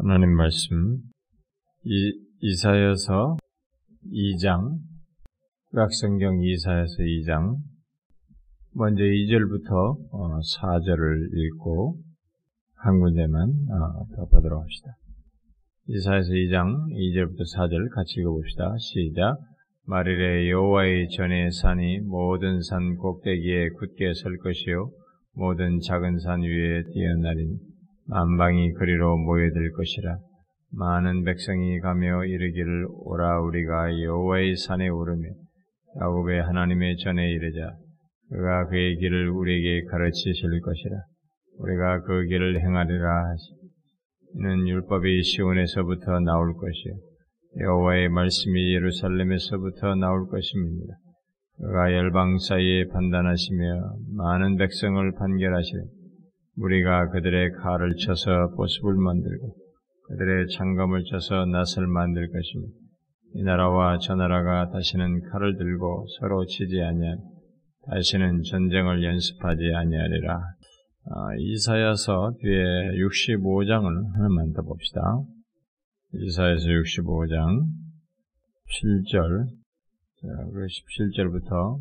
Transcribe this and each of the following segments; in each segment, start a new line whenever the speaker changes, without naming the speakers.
하나님 말씀 이, 이사여서 2장 각성경 이사여서 2장 먼저 2절부터 4절을 어, 읽고 한 군데만 어, 더 보도록 합시다. 이사여서 2장 2절부터 4절 같이 읽어봅시다. 시작 말일에 여호와의 전의 산이 모든 산 꼭대기에 굳게 설 것이요 모든 작은 산 위에 뛰어나린 만방이 그리로 모여들 것이라. 많은 백성이 가며 이르기를 오라 우리가 여호와의 산에 오르며 야곱의 하나님의 전에 이르자 그가 그의 길을 우리에게 가르치실 것이라. 우리가 그 길을 행하리라 하시. 이는 율법이 시온에서부터 나올 것이요 여호와의 말씀이 예루살렘에서부터 나올 것입니다. 그가 열방 사이에 판단하시며 많은 백성을 판결하시되 우리가 그들의 칼을 쳐서 보습을 만들고 그들의 창검을 쳐서 낫을 만들 것입니다. 이 나라와 저 나라가 다시는 칼을 들고 서로 치지 아니하 다시는 전쟁을 연습하지 아니하리라. 아, 이사야서 뒤에 65장을 하나만 더 봅시다. 이사야서 65장 7절 자, 17절부터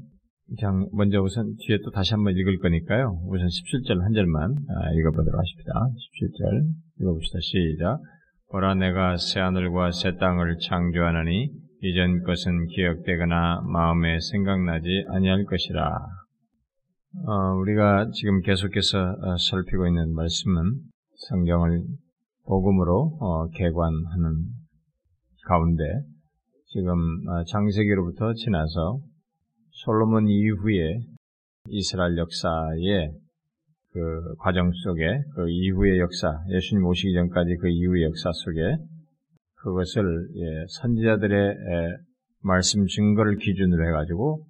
그냥 먼저 우선 뒤에 또 다시 한번 읽을 거니까요. 우선 17절 한 절만 아, 읽어보도록 하십니다. 17절 읽어봅시다. 시작. 보라 내가 새 하늘과 새 땅을 창조하느니 이전 것은 기억되거나 마음에 생각나지 아니할 것이라. 어, 우리가 지금 계속해서 어, 살피고 있는 말씀은 성경을 복음으로 어, 개관하는 가운데 지금 어, 장세기로부터 지나서 솔로몬 이후에 이스라엘 역사의 그 과정 속에 그 이후의 역사, 예수님 오시기 전까지 그 이후의 역사 속에 그것을 예, 선지자들의 예, 말씀 증거를 기준으로 해가지고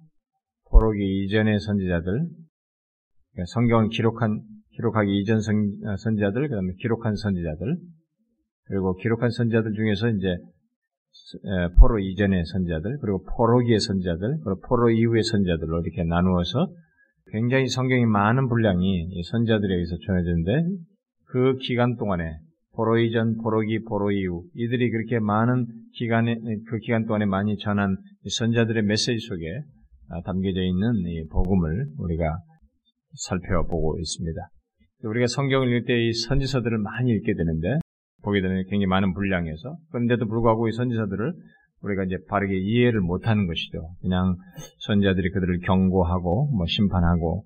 포로기 이전의 선지자들, 그러니까 성경을 기록한 기록하기 이전 선, 어, 선지자들, 그다음에 기록한 선지자들, 그리고 기록한 선지자들 중에서 이제 포로 이전의 선지자들, 그리고 포로기의 선지자들, 그리고 포로 이후의 선지자들로 이렇게 나누어서 굉장히 성경이 많은 분량이 선지자들에 의해서 전해졌는데 그 기간 동안에 포로 이전, 포로기, 포로 이후 이들이 그렇게 많은 기간에 그 기간 동안에 많이 전한 선자들의 메시지 속에 아, 담겨져 있는 이 복음을 우리가 살펴보고 있습니다. 우리가 성경을 읽을 때 이 선지서들을 많이 읽게 되는데 보게 되는 굉장히 많은 분량에서 그런데도 불구하고 이 선지서들을 우리가 이제 바르게 이해를 못하는 것이죠. 그냥 선지자들이 그들을 경고하고 뭐 심판하고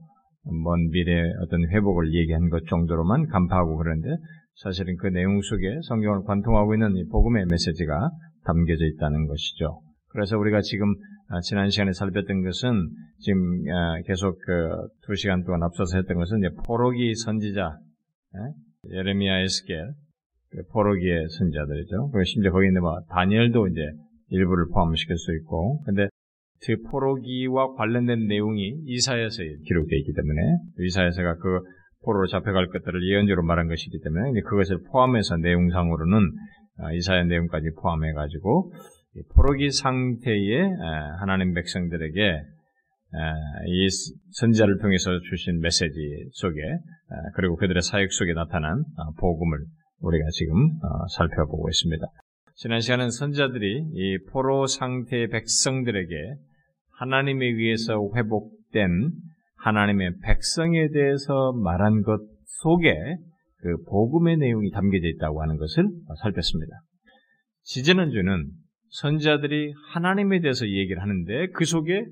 먼 미래 어떤 회복을 얘기한 것 정도로만 간파하고 그러는데 사실은 그 내용 속에 성경을 관통하고 있는 이 복음의 메시지가 담겨져 있다는 것이죠. 그래서 우리가 지금 아, 지난 시간에 살폈던 것은 지금 아, 계속 그 두 시간 동안 앞서서 했던 것은 이제 포로기 선지자 예? 예레미야 에스겔 그 포로기의 선지자들이죠. 그리고 심지어 거기 있는 뭐 다니엘도 이제 일부를 포함시킬 수 있고, 근데 그 포로기와 관련된 내용이 이사야서에 기록되어 있기 때문에 이사야서가 그 포로로 잡혀갈 것들을 예언적으로 말한 것이기 때문에 그것을 포함해서 내용상으로는 아, 이사야 내용까지 포함해가지고 포로기 상태의 아, 하나님 백성들에게 아, 이 선지자를 통해서 주신 메시지 속에 그리고 그들의 사역 속에 나타난 복음을 우리가 지금 어, 살펴보고 있습니다. 지난 시간은 선자들이 이 포로 상태의 백성들에게 하나님에 의해서 회복된 하나님의 백성에 대해서 말한 것 속에 그 복음의 내용이 담겨져 있다고 하는 것을 살폈습니다. 지지난주는 선자들이 하나님에 대해서 얘기를 하는데 그 속에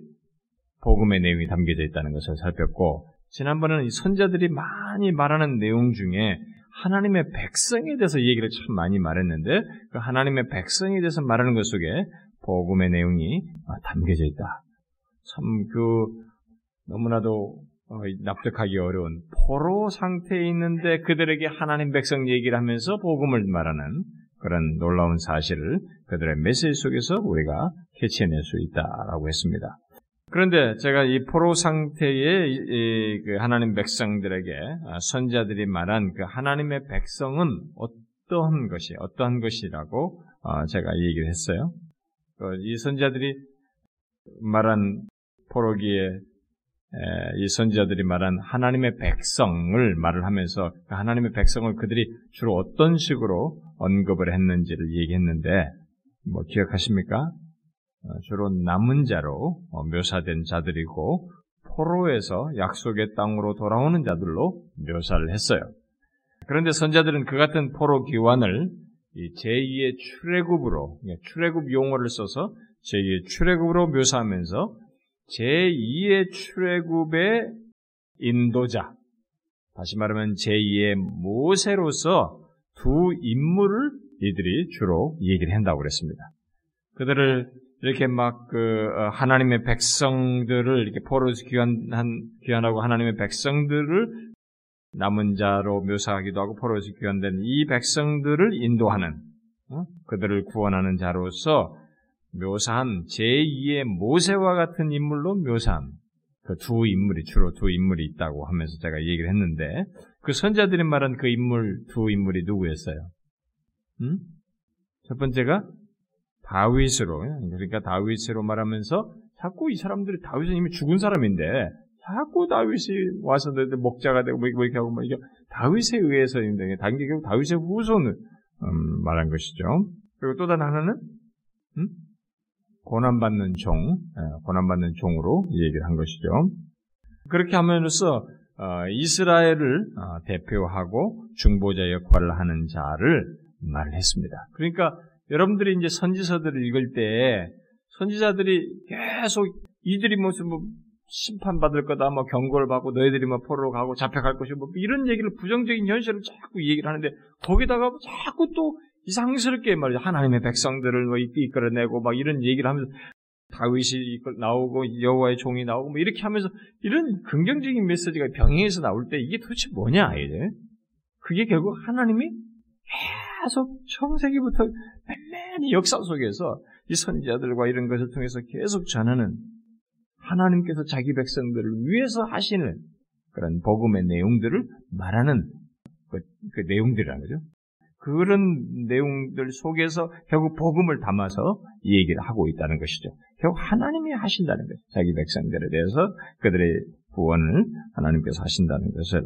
복음의 내용이 담겨져 있다는 것을 살폈고 지난번에는 선자들이 많이 말하는 내용 중에 하나님의 백성에 대해서 얘기를 참 많이 말했는데 그 하나님의 백성에 대해서 말하는 것 속에 복음의 내용이 담겨져 있다. 참 그 너무나도 어, 납득하기 어려운 포로 상태에 있는데 그들에게 하나님 백성 얘기를 하면서 복음을 말하는 그런 놀라운 사실을 그들의 메시지 속에서 우리가 캐치해낼 수 있다라고 했습니다. 그런데 제가 이 포로 상태의 그 하나님 백성들에게 아, 선자들이 말한 그 하나님의 백성은 어떠한 것이 어떠한 것이라고 어, 제가 얘기를 했어요. 그이 선자들이 말한 포로기에 이 선지자들이 말한 하나님의 백성을 말을 하면서 그 하나님의 백성을 그들이 주로 어떤 식으로 언급을 했는지를 얘기했는데 뭐 기억하십니까? 어, 주로 남은 자로 어, 묘사된 자들이고 포로에서 약속의 땅으로 돌아오는 자들로 묘사를 했어요. 그런데 선자들은 그 같은 포로 기환을 제2의 출애굽으로 출애굽 용어를 써서 제2의 출애굽으로 묘사하면서 제2의 출애굽의 인도자 다시 말하면 제2의 모세로서 두 인물을 이들이 주로 얘기를 한다고 그랬습니다. 그들을 이렇게 막그 어, 하나님의 백성들을 이렇게 포로에서 귀환한 귀환하고 하나님의 백성들을 남은 자로 묘사하기도 하고 포로에서 귀환된 이 백성들을 인도하는 어? 그들을 구원하는 자로서 묘사한 제2의 모세와 같은 인물로 묘사한 그 두 인물이 주로 두 인물이 있다고 하면서 제가 얘기를 했는데 그 선자들이 말한 그 인물 두 인물이 누구였어요? 음? 첫 번째가 다윗으로 그러니까 다윗으로 말하면서 자꾸 이 사람들이 다윗은 이미 죽은 사람인데 자꾸 다윗이 와서 목자가 되고 뭐, 뭐 이렇게 하고 뭐 이게 다윗에 의해서 있는데 단계 결국 다윗의 후손을 음, 말한 것이죠. 그리고 또 다른 하나는 음? 고난받는 종, 예, 고난받는 종으로 얘기를 한 것이죠. 그렇게 함으로써 어, 이스라엘을 어, 대표하고 중보자 역할을 하는 자를 말했습니다. 그러니까 여러분들이 이제 선지서들을 읽을 때 선지자들이 계속 이들이 무슨 뭐 심판받을 거다, 뭐 경고를 받고 너희들이 뭐 포로로 가고 잡혀갈 것이고 뭐 이런 얘기를 부정적인 현실을 자꾸 얘기를 하는데 거기다가 자꾸 또 이상스럽게 말이죠. 하나님의 백성들을 뭐 이끌어내고 막 이런 얘기를 하면서 다윗이 나오고 여호와의 종이 나오고 뭐 이렇게 하면서 이런 긍정적인 메시지가 병행해서 나올 때 이게 도대체 뭐냐 이제 그게 결국 하나님이 계속 청세기부터 맨맨이 역사 속에서 이 선지자들과 이런 것을 통해서 계속 전하는 하나님께서 자기 백성들을 위해서 하시는 그런 복음의 내용들을 말하는 그, 그 내용들이라는 거죠. 그런 내용들 속에서 결국 복음을 담아서 얘기를 하고 있다는 것이죠. 결국 하나님이 하신다는 거죠. 자기 백성들에 대해서 그들의 구원을 하나님께서 하신다는 것을.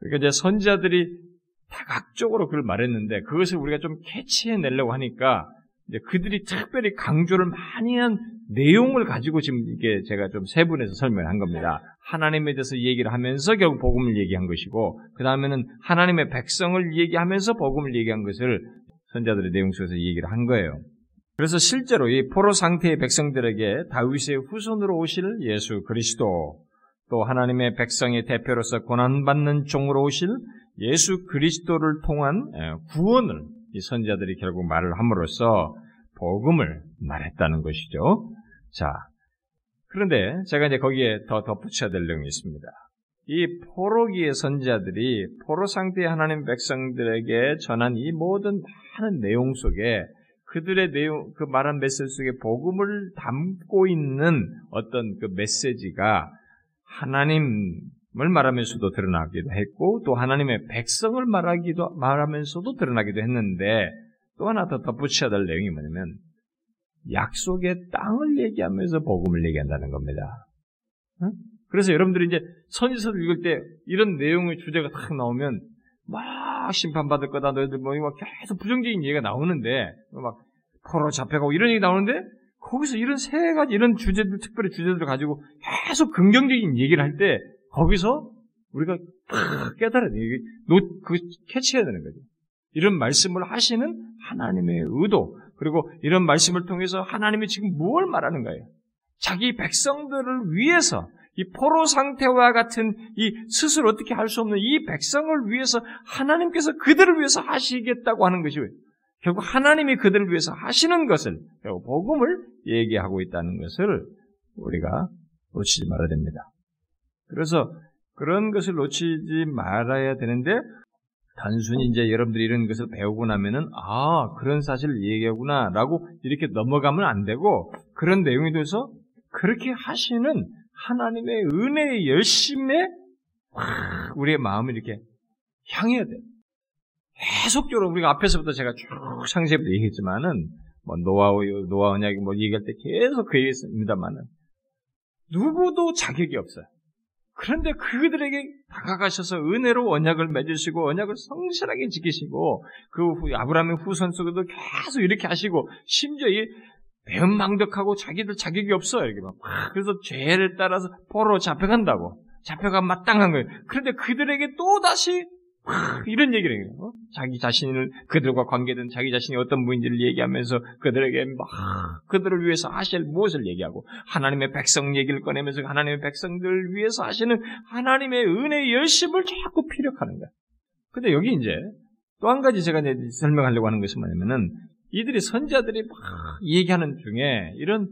그러니까 이제 선지자들이 다각적으로 그걸 말했는데 그것을 우리가 좀 캐치해내려고 하니까 이제 그들이 특별히 강조를 많이 한 내용을 가지고 지금 이게 제가 좀 세분해서 설명을 한 겁니다. 하나님에 대해서 얘기를 하면서 결국 복음을 얘기한 것이고 그 다음에는 하나님의 백성을 얘기하면서 복음을 얘기한 것을 선자들의 내용 속에서 얘기를 한 거예요. 그래서 실제로 이 포로 상태의 백성들에게 다윗의 후손으로 오실 예수 그리스도 또 하나님의 백성의 대표로서 고난받는 종으로 오실 예수 그리스도를 통한 구원을 이 선자들이 결국 말을 함으로써 복음을 말했다는 것이죠. 자, 그런데 제가 이제 거기에 더 덧붙여야 될 내용이 있습니다. 이 포로기의 선자들이 포로 상태의 하나님 백성들에게 전한 이 모든 많은 내용 속에 그들의 내용, 그 말한 메시지 속에 복음을 담고 있는 어떤 그 메시지가 하나님 을 말하면서도 드러나기도 했고 또 하나님의 백성을 말하기도 말하면서도 드러나기도 했는데 또 하나 더 덧붙여야 될 내용이 뭐냐면 약속의 땅을 얘기하면서 복음을 얘기한다는 겁니다. 그래서 여러분들이 이제 선지서를 읽을 때 이런 내용의 주제가 딱 나오면 막 심판받을 거다 너희들 뭐 계속 부정적인 얘기가 나오는데 막 포로 잡혀가고 이런 얘기 나오는데 거기서 이런 세 가지 이런 주제들 특별히 주제들을 가지고 계속 긍정적인 얘기를 할 때 거기서 우리가 탁 깨달아야 돼. 이게 노, 그 캐치해야 되는 거죠. 이런 말씀을 하시는 하나님의 의도, 그리고 이런 말씀을 통해서 하나님이 지금 무엇을 말하는 거예요? 자기 백성들을 위해서 이 포로 상태와 같은 이 스스로 어떻게 할 수 없는 이 백성을 위해서 하나님께서 그들을 위해서 하시겠다고 하는 것이 왜? 결국 하나님이 그들을 위해서 하시는 것을 결국 복음을 얘기하고 있다는 것을 우리가 놓치지 말아야 됩니다. 그래서 그런 것을 놓치지 말아야 되는데 단순히 이제 여러분들이 이런 것을 배우고 나면은 아 그런 사실을 얘기하구나라고 이렇게 넘어가면 안 되고 그런 내용에 대해서 그렇게 하시는 하나님의 은혜의 열심에 우리의 마음을 이렇게 향해야 돼. 계속적으로 우리가 앞에서부터 제가 쭉 상세부터 얘기했지만은 뭐 노아 노아 언약이 뭐 얘기할 때 계속 그 얘기했습니다만은 누구도 자격이 없어요. 그런데 그들에게 다가가셔서 은혜로 언약을 맺으시고 언약을 성실하게 지키시고 그 후, 아브라함의 후손 속에도 계속 이렇게 하시고 심지어 이 배은망덕하고 자기들 자격이 없어 이렇게 막 그래서 죄를 따라서 포로 잡혀간다고 잡혀가 마땅한 거예요. 그런데 그들에게 또 다시 이런 얘기를 해요. 어? 자기 자신을 그들과 관계된 자기 자신이 어떤 분인지를 얘기하면서 그들에게 막 그들을 위해서 하실 무엇을 얘기하고 하나님의 백성 얘기를 꺼내면서 하나님의 백성들을 위해서 하시는 하나님의 은혜의 열심을 자꾸 피력하는 거야. 근데 여기 이제 또 한 가지 제가 설명하려고 하는 것이 뭐냐면은 이들이 선자들이 막 얘기하는 중에 이런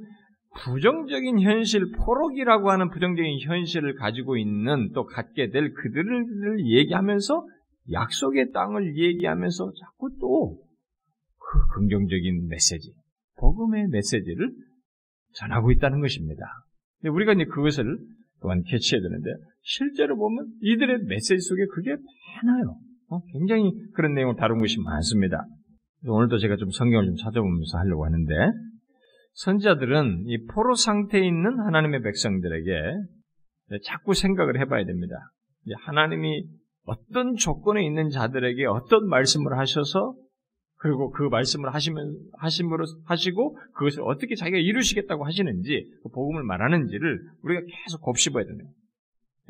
부정적인 현실, 포록이라고 하는 부정적인 현실을 가지고 있는 또 갖게 될 그들을 얘기하면서 약속의 땅을 얘기하면서 자꾸 또 그 긍정적인 메시지, 복음의 메시지를 전하고 있다는 것입니다. 우리가 이제 그것을 또한 캐치해야 되는데 실제로 보면 이들의 메시지 속에 그게 많아요. 어? 굉장히 그런 내용을 다룬 것이 많습니다. 오늘도 제가 좀 성경을 좀 찾아보면서 하려고 하는데 선자들은 이 포로 상태에 있는 하나님의 백성들에게 자꾸 생각을 해봐야 됩니다. 하나님이 어떤 조건에 있는 자들에게 어떤 말씀을 하셔서 그리고 그 말씀을 하시면 하심으로 하시고 그것을 어떻게 자기가 이루시겠다고 하시는지 그 복음을 말하는지를 우리가 계속 곱씹어야 되네요.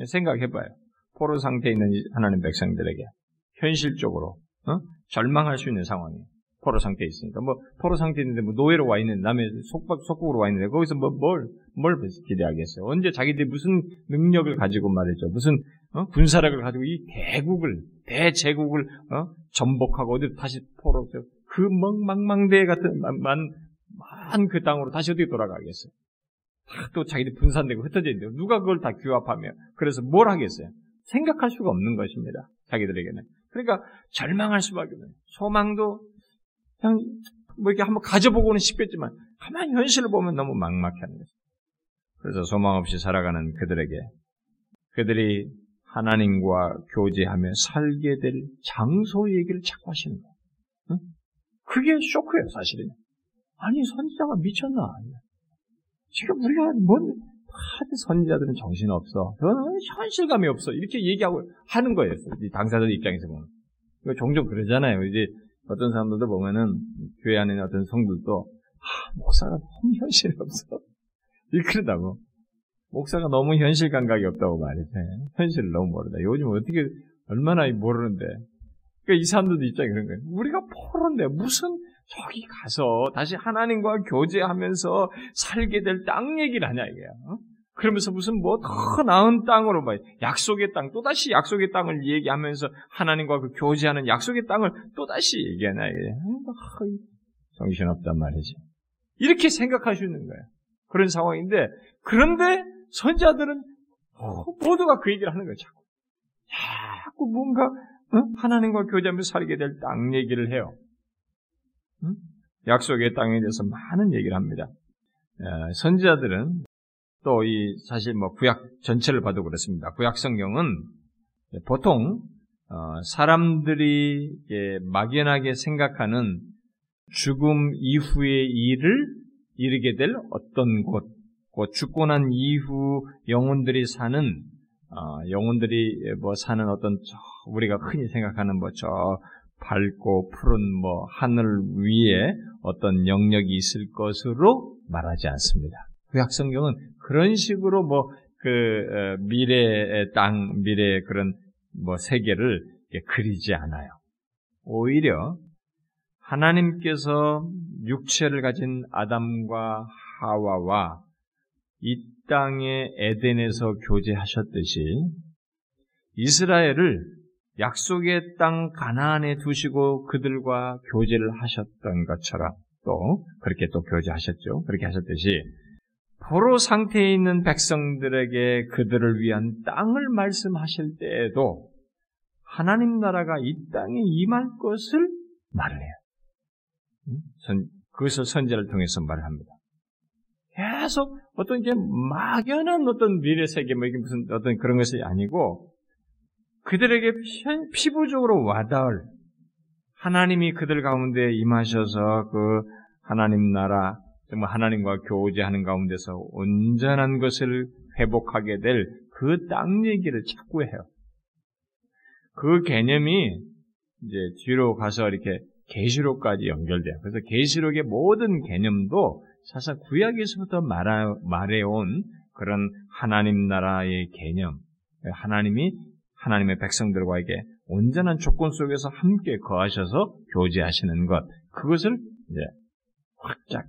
생각해봐요. 포로 상태에 있는 하나님 백성들에게 현실적으로 어? 절망할 수 있는 상황이에요. 포로 상태에 있으니까 뭐 포로 상태에 있는데 뭐 노예로 와 있는 남의 속박 속국으로 와 있는데 거기서 뭐 뭘뭘 뭘 기대하겠어요? 언제 자기들이 무슨 능력을 가지고 말이죠? 무슨 어? 군사력을 가지고 이 대국을 대제국을 어? 전복하고 어디 다시 포로 그 멍망망대 같은 만만 그 땅으로 다시 어떻게 돌아가겠어요? 또 자기들이 분산되고 흩어져 있는데 누가 그걸 다 규합하며 그래서 뭘 하겠어요? 생각할 수가 없는 것입니다. 자기들에게는. 그러니까 절망할 수밖에 없어요. 소망도 그냥 뭐 이렇게 한번 가져보고는 싶겠지만 가만히 현실을 보면 너무 막막해 하는 거죠. 그래서 소망 없이 살아가는 그들에게 그들이 하나님과 교제하며 살게 될 장소 얘기를 자꾸 하시는 거예요. 응? 그게 쇼크예요, 사실은. 아니, 선지자가 미쳤나? 지금 우리가 뭔, 하도 선지자들은 정신없어. 저는 현실감이 없어. 이렇게 얘기하고 하는 거예요. 당사자 입장에서 보면. 종종 그러잖아요. 이제 어떤 사람들도 보면은 교회 안에 있는 어떤 성들도 아, 목사가 너무 현실이 없어. 이렇게다고 목사가 너무 현실 감각이 없다고 말이지. 현실을 너무 모른다. 요즘 어떻게 얼마나 모르는데. 그러니까 이 사람들도 입장이 그런 거예요. 우리가 포로인데 무슨 저기 가서 다시 하나님과 교제하면서 살게 될 땅 얘기를 하냐 이게요. 어? 그러면서 무슨 뭐 더 나은 땅으로 막 약속의 땅 또다시 약속의 땅을 얘기하면서 하나님과 그 교제하는 약속의 땅을 또다시 얘기하나 이게 정신없단 말이지. 이렇게 생각할 수 있는 거예요. 그런 상황인데 그런데 선자들은 모두가 그 얘기를 하는 거예요. 자꾸 뭔가 하나님과 교제하면서 살게 될 땅 얘기를 해요. 약속의 땅에 대해서 많은 얘기를 합니다. 선지자들은 또 이 사실 뭐 구약 전체를 봐도 그렇습니다. 구약 성경은 보통 어, 사람들이 막연하게 생각하는 죽음 이후의 일을 이르게 될 어떤 곳, 그 죽고 난 이후 영혼들이 사는 어, 영혼들이 뭐 사는 어떤 우리가 흔히 생각하는 뭐 저 밝고 푸른 뭐 하늘 위에 어떤 영역이 있을 것으로 말하지 않습니다. 구약 성경은 그런 식으로 뭐그 어, 미래의 땅, 미래의 그런 뭐 세계를 그리지 않아요. 오히려 하나님께서 육체를 가진 아담과 하와와 이 땅의 에덴에서 교제하셨듯이 이스라엘을 약속의 땅 가나안에 두시고 그들과 교제를 하셨던 것처럼 또 그렇게 또 교제하셨죠. 그렇게 하셨듯이 포로 상태에 있는 백성들에게 그들을 위한 땅을 말씀하실 때에도 하나님 나라가 이 땅에 임할 것을 말을 해요. 선, 그것을 선제를 통해서 말을 합니다. 계속 어떤 게 막연한 어떤 미래 세계 뭐 이게 무슨 어떤 그런 것이 아니고 그들에게 피부적으로 와닿을 하나님이 그들 가운데 임하셔서 그 하나님 나라 정말 하나님과 교제하는 가운데서 온전한 것을 회복하게 될 그 땅 얘기를 자꾸 해요. 그 개념이 이제 뒤로 가서 이렇게 계시록까지 연결돼요. 그래서 계시록의 모든 개념도 사실 구약에서부터 말하, 말해온 그런 하나님 나라의 개념, 하나님이 하나님의 백성들과에게 온전한 조건 속에서 함께 거하셔서 교제하시는 것, 그것을 이제 확짝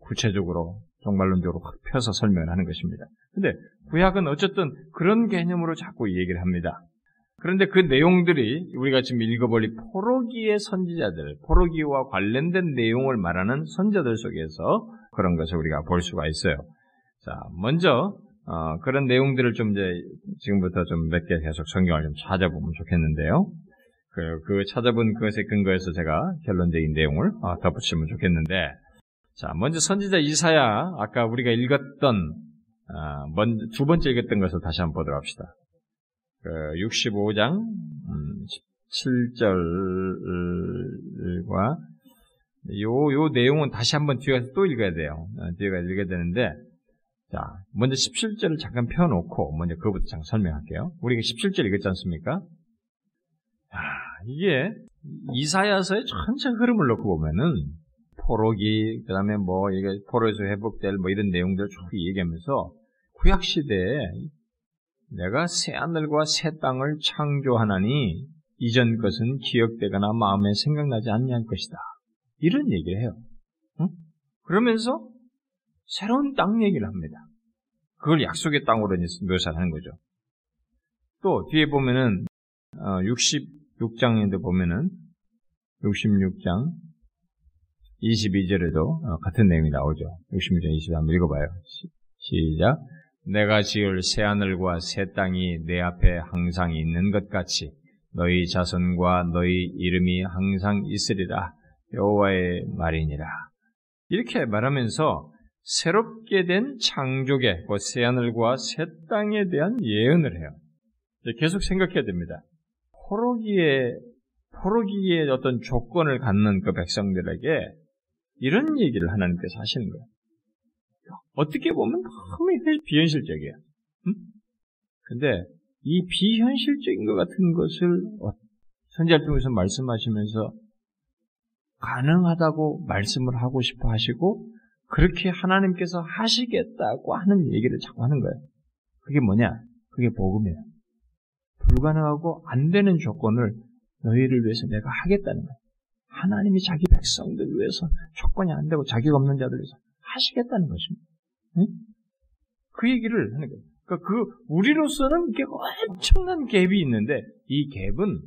구체적으로 정말론적으로 확 펴서 설명을 하는 것입니다. 근데 구약은 어쨌든 그런 개념으로 자꾸 얘기를 합니다. 그런데 그 내용들이 우리가 지금 읽어볼 포로기의 선지자들, 포로기와 관련된 내용을 말하는 선자들 속에서 그런 것을 우리가 볼 수가 있어요. 자, 먼저 어, 그런 내용들을 좀 이제 지금부터 좀 몇 개 계속 성경을 좀 찾아보면 좋겠는데요. 그, 그 찾아본 그것에 근거해서 제가 결론적인 내용을 어, 덧붙이면 좋겠는데, 자, 먼저 선지자 이사야, 아까 우리가 읽었던, 어, 먼저, 두 번째 읽었던 것을 다시 한번 보도록 합시다. 그 65장, 음, 17절과, 요, 요 내용은 다시 한번 뒤에 가서 또 읽어야 돼요. 어, 뒤에 가서 읽어야 되는데, 자, 먼저 17절을 잠깐 펴놓고, 먼저 그것부터 잠깐 설명할게요. 우리가 17절 읽었지 않습니까? 아, 이게, 이사야서의 전체 흐름을 놓고 보면은, 포로기, 그 다음에 뭐, 이게 포로에서 회복될 뭐 이런 내용들을 쭉 얘기하면서, 구약시대에 내가 새 하늘과 새 땅을 창조하나니, 이전 것은 기억되거나 마음에 생각나지 않냐 할 것이다. 이런 얘기를 해요. 응? 그러면서 새로운 땅 얘기를 합니다. 그걸 약속의 땅으로 묘사를 하는 거죠. 또 뒤에 보면은 66장인데 어, 보면은 66장 22절에도 어, 같은 내용이 나오죠. 66장 22절 한번 읽어봐요. 시작. 내가 지을 새 하늘과 새 땅이 내 앞에 항상 있는 것 같이 너희 자손과 너희 이름이 항상 있으리라 여호와의 말이니라. 이렇게 말하면서 새롭게 된 창조계, 그 새하늘과 새 땅에 대한 예언을 해요. 계속 생각해야 됩니다. 포로기에, 포로기의 어떤 조건을 갖는 그 백성들에게 이런 얘기를 하나님께서 하시는 거예요. 어떻게 보면 너무 비현실적이에요. 음? 근데 이 비현실적인 것 같은 것을 선지자를 통해서 말씀하시면서 가능하다고 말씀을 하고 싶어 하시고 그렇게 하나님께서 하시겠다고 하는 얘기를 자꾸 하는 거예요. 그게 뭐냐? 그게 복음이에요. 불가능하고 안 되는 조건을 너희를 위해서 내가 하겠다는 거예요. 하나님이 자기 백성들 위해서 조건이 안 되고 자기가 없는 자들 위해서 하시겠다는 것입니다. 응? 그 얘기를 하는 거예요. 그러니까 그 우리로서는 이게 엄청난 갭이 있는데 이 갭은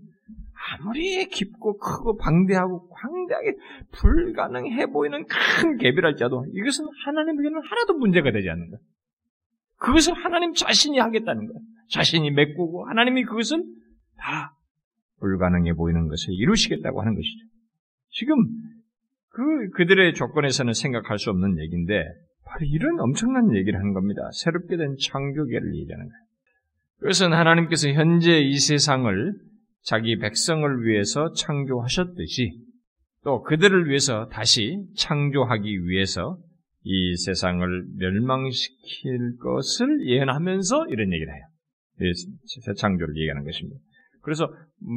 아무리 깊고 크고 방대하고 광대하게 불가능해 보이는 큰 갭이랄지라도 이것은 하나님에게는 하나도 문제가 되지 않는 거야. 그것을 하나님 자신이 하겠다는 거야. 자신이 메꾸고 하나님이 그것을 다 불가능해 보이는 것을 이루시겠다고 하는 것이죠. 지금 그 그들의 조건에서는 생각할 수 없는 얘기인데 바로 이런 엄청난 얘기를 하는 겁니다. 새롭게 된 창조계를 얘기하는 거예요. 그것은 하나님께서 현재 이 세상을 자기 백성을 위해서 창조하셨듯이 또 그들을 위해서 다시 창조하기 위해서 이 세상을 멸망시킬 것을 예언하면서 이런 얘기를 해요. 새 창조를 얘기하는 것입니다. 그래서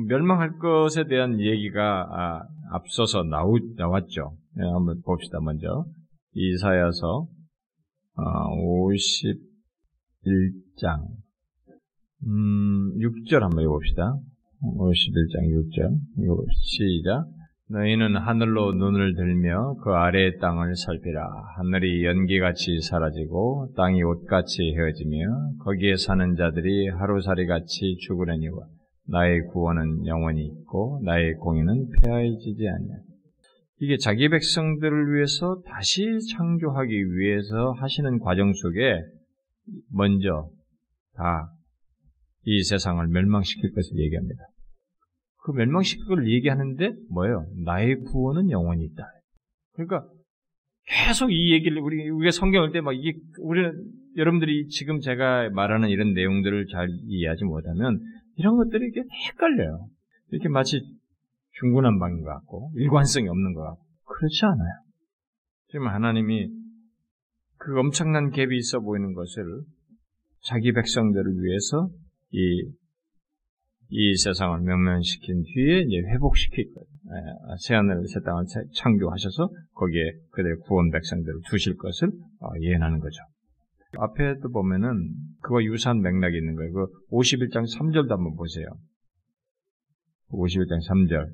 멸망할 것에 대한 얘기가 아, 앞서서 나오, 나왔죠. 네, 한번 봅시다. 먼저 이사야서 51장 어, 음, 6절 한번 읽어봅시다. 51장 6절. 이거 시작. 너희는 하늘로 눈을 들며 그 아래의 땅을 살피라. 하늘이 연기같이 사라지고 땅이 옷같이 헤어지며 거기에 사는 자들이 하루살이같이 죽으려니와 나의 구원은 영원히 있고 나의 공의는 폐하여지지 않냐. 이게 자기 백성들을 위해서 다시 창조하기 위해서 하시는 과정 속에 먼저 다 이 세상을 멸망시킬 것을 얘기합니다. 그 멸망시킬 걸 얘기하는데 뭐예요? 나의 구원은 영원히 있다. 그러니까 계속 이 얘기를 우리 우리가 성경을 때 막 이게 우리는 여러분들이 지금 제가 말하는 이런 내용들을 잘 이해하지 못하면 이런 것들이 이렇게 헷갈려요. 이렇게 마치 중구난방인 것 같고 일관성이 없는 것 같고 그렇지 않아요. 지금 하나님이 그 엄청난 갭이 있어 보이는 것을 자기 백성들을 위해서 이, 이 세상을 명면시킨 뒤에 이제 회복시킬 거예요. 예, 새하늘을 새 땅을 창조하셔서 거기에 그들의 구원 백성들을 두실 것을 어, 예언하는 거죠. 앞에도 보면은 그거 유사한 맥락이 있는 거예요. 그 51장 3절도 한번 보세요. 51장 3절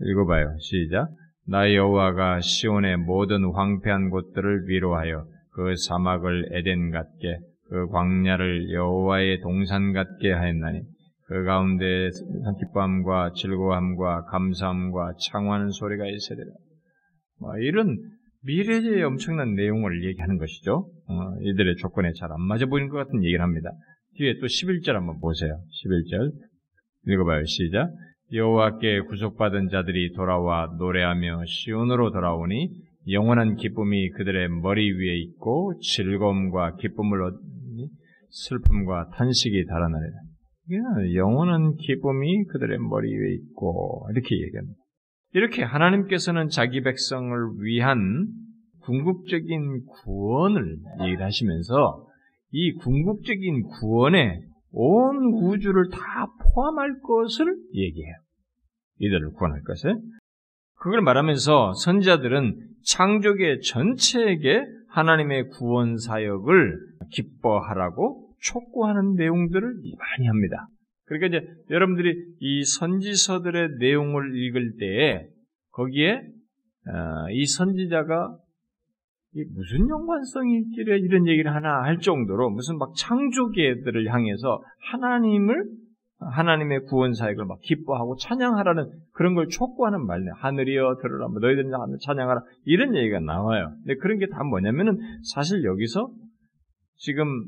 읽어봐요. 시작. 나 여호와가 시온의 모든 황폐한 곳들을 위로하여 그 사막을 에덴 같게 그 광야를 여호와의 동산 같게 하였나니 그 가운데 기쁨과 즐거움과 감사함과 창화하는 소리가 있으리라. 뭐 이런 미래의 엄청난 내용을 얘기하는 것이죠. 어, 이들의 조건에 잘 안 맞아 보이는 것 같은 얘기를 합니다. 뒤에 또 11절 한번 보세요. 11절 읽어봐요. 시작. 여호와께 구속받은 자들이 돌아와 노래하며 시온으로 돌아오니 영원한 기쁨이 그들의 머리 위에 있고 즐거움과 기쁨을 얻니 슬픔과 탄식이 달아나리라. 영원한 기쁨이 그들의 머리 위에 있고 이렇게 얘기합니다. 이렇게 하나님께서는 자기 백성을 위한 궁극적인 구원을 얘기하시면서 이 궁극적인 구원에 온 우주를 다 포함할 것을 얘기해요. 이들을 구원할 것을. 그걸 말하면서 선지자들은 창조계 전체에게 하나님의 구원 사역을 기뻐하라고 촉구하는 내용들을 많이 합니다. 그러니까 이제 여러분들이 이 선지서들의 내용을 읽을 때에 거기에 어, 이 선지자가 무슨 연관성이 있길래 이런 얘기를 하나 할 정도로 무슨 막 창조계들을 향해서 하나님을 하나님의 구원 사역을 막 기뻐하고 찬양하라는 그런 걸 촉구하는 말이네. 하늘이여 들으라, 뭐 너희들은 하늘 찬양하라 이런 얘기가 나와요. 근데 그런 게 다 뭐냐면은 사실 여기서 지금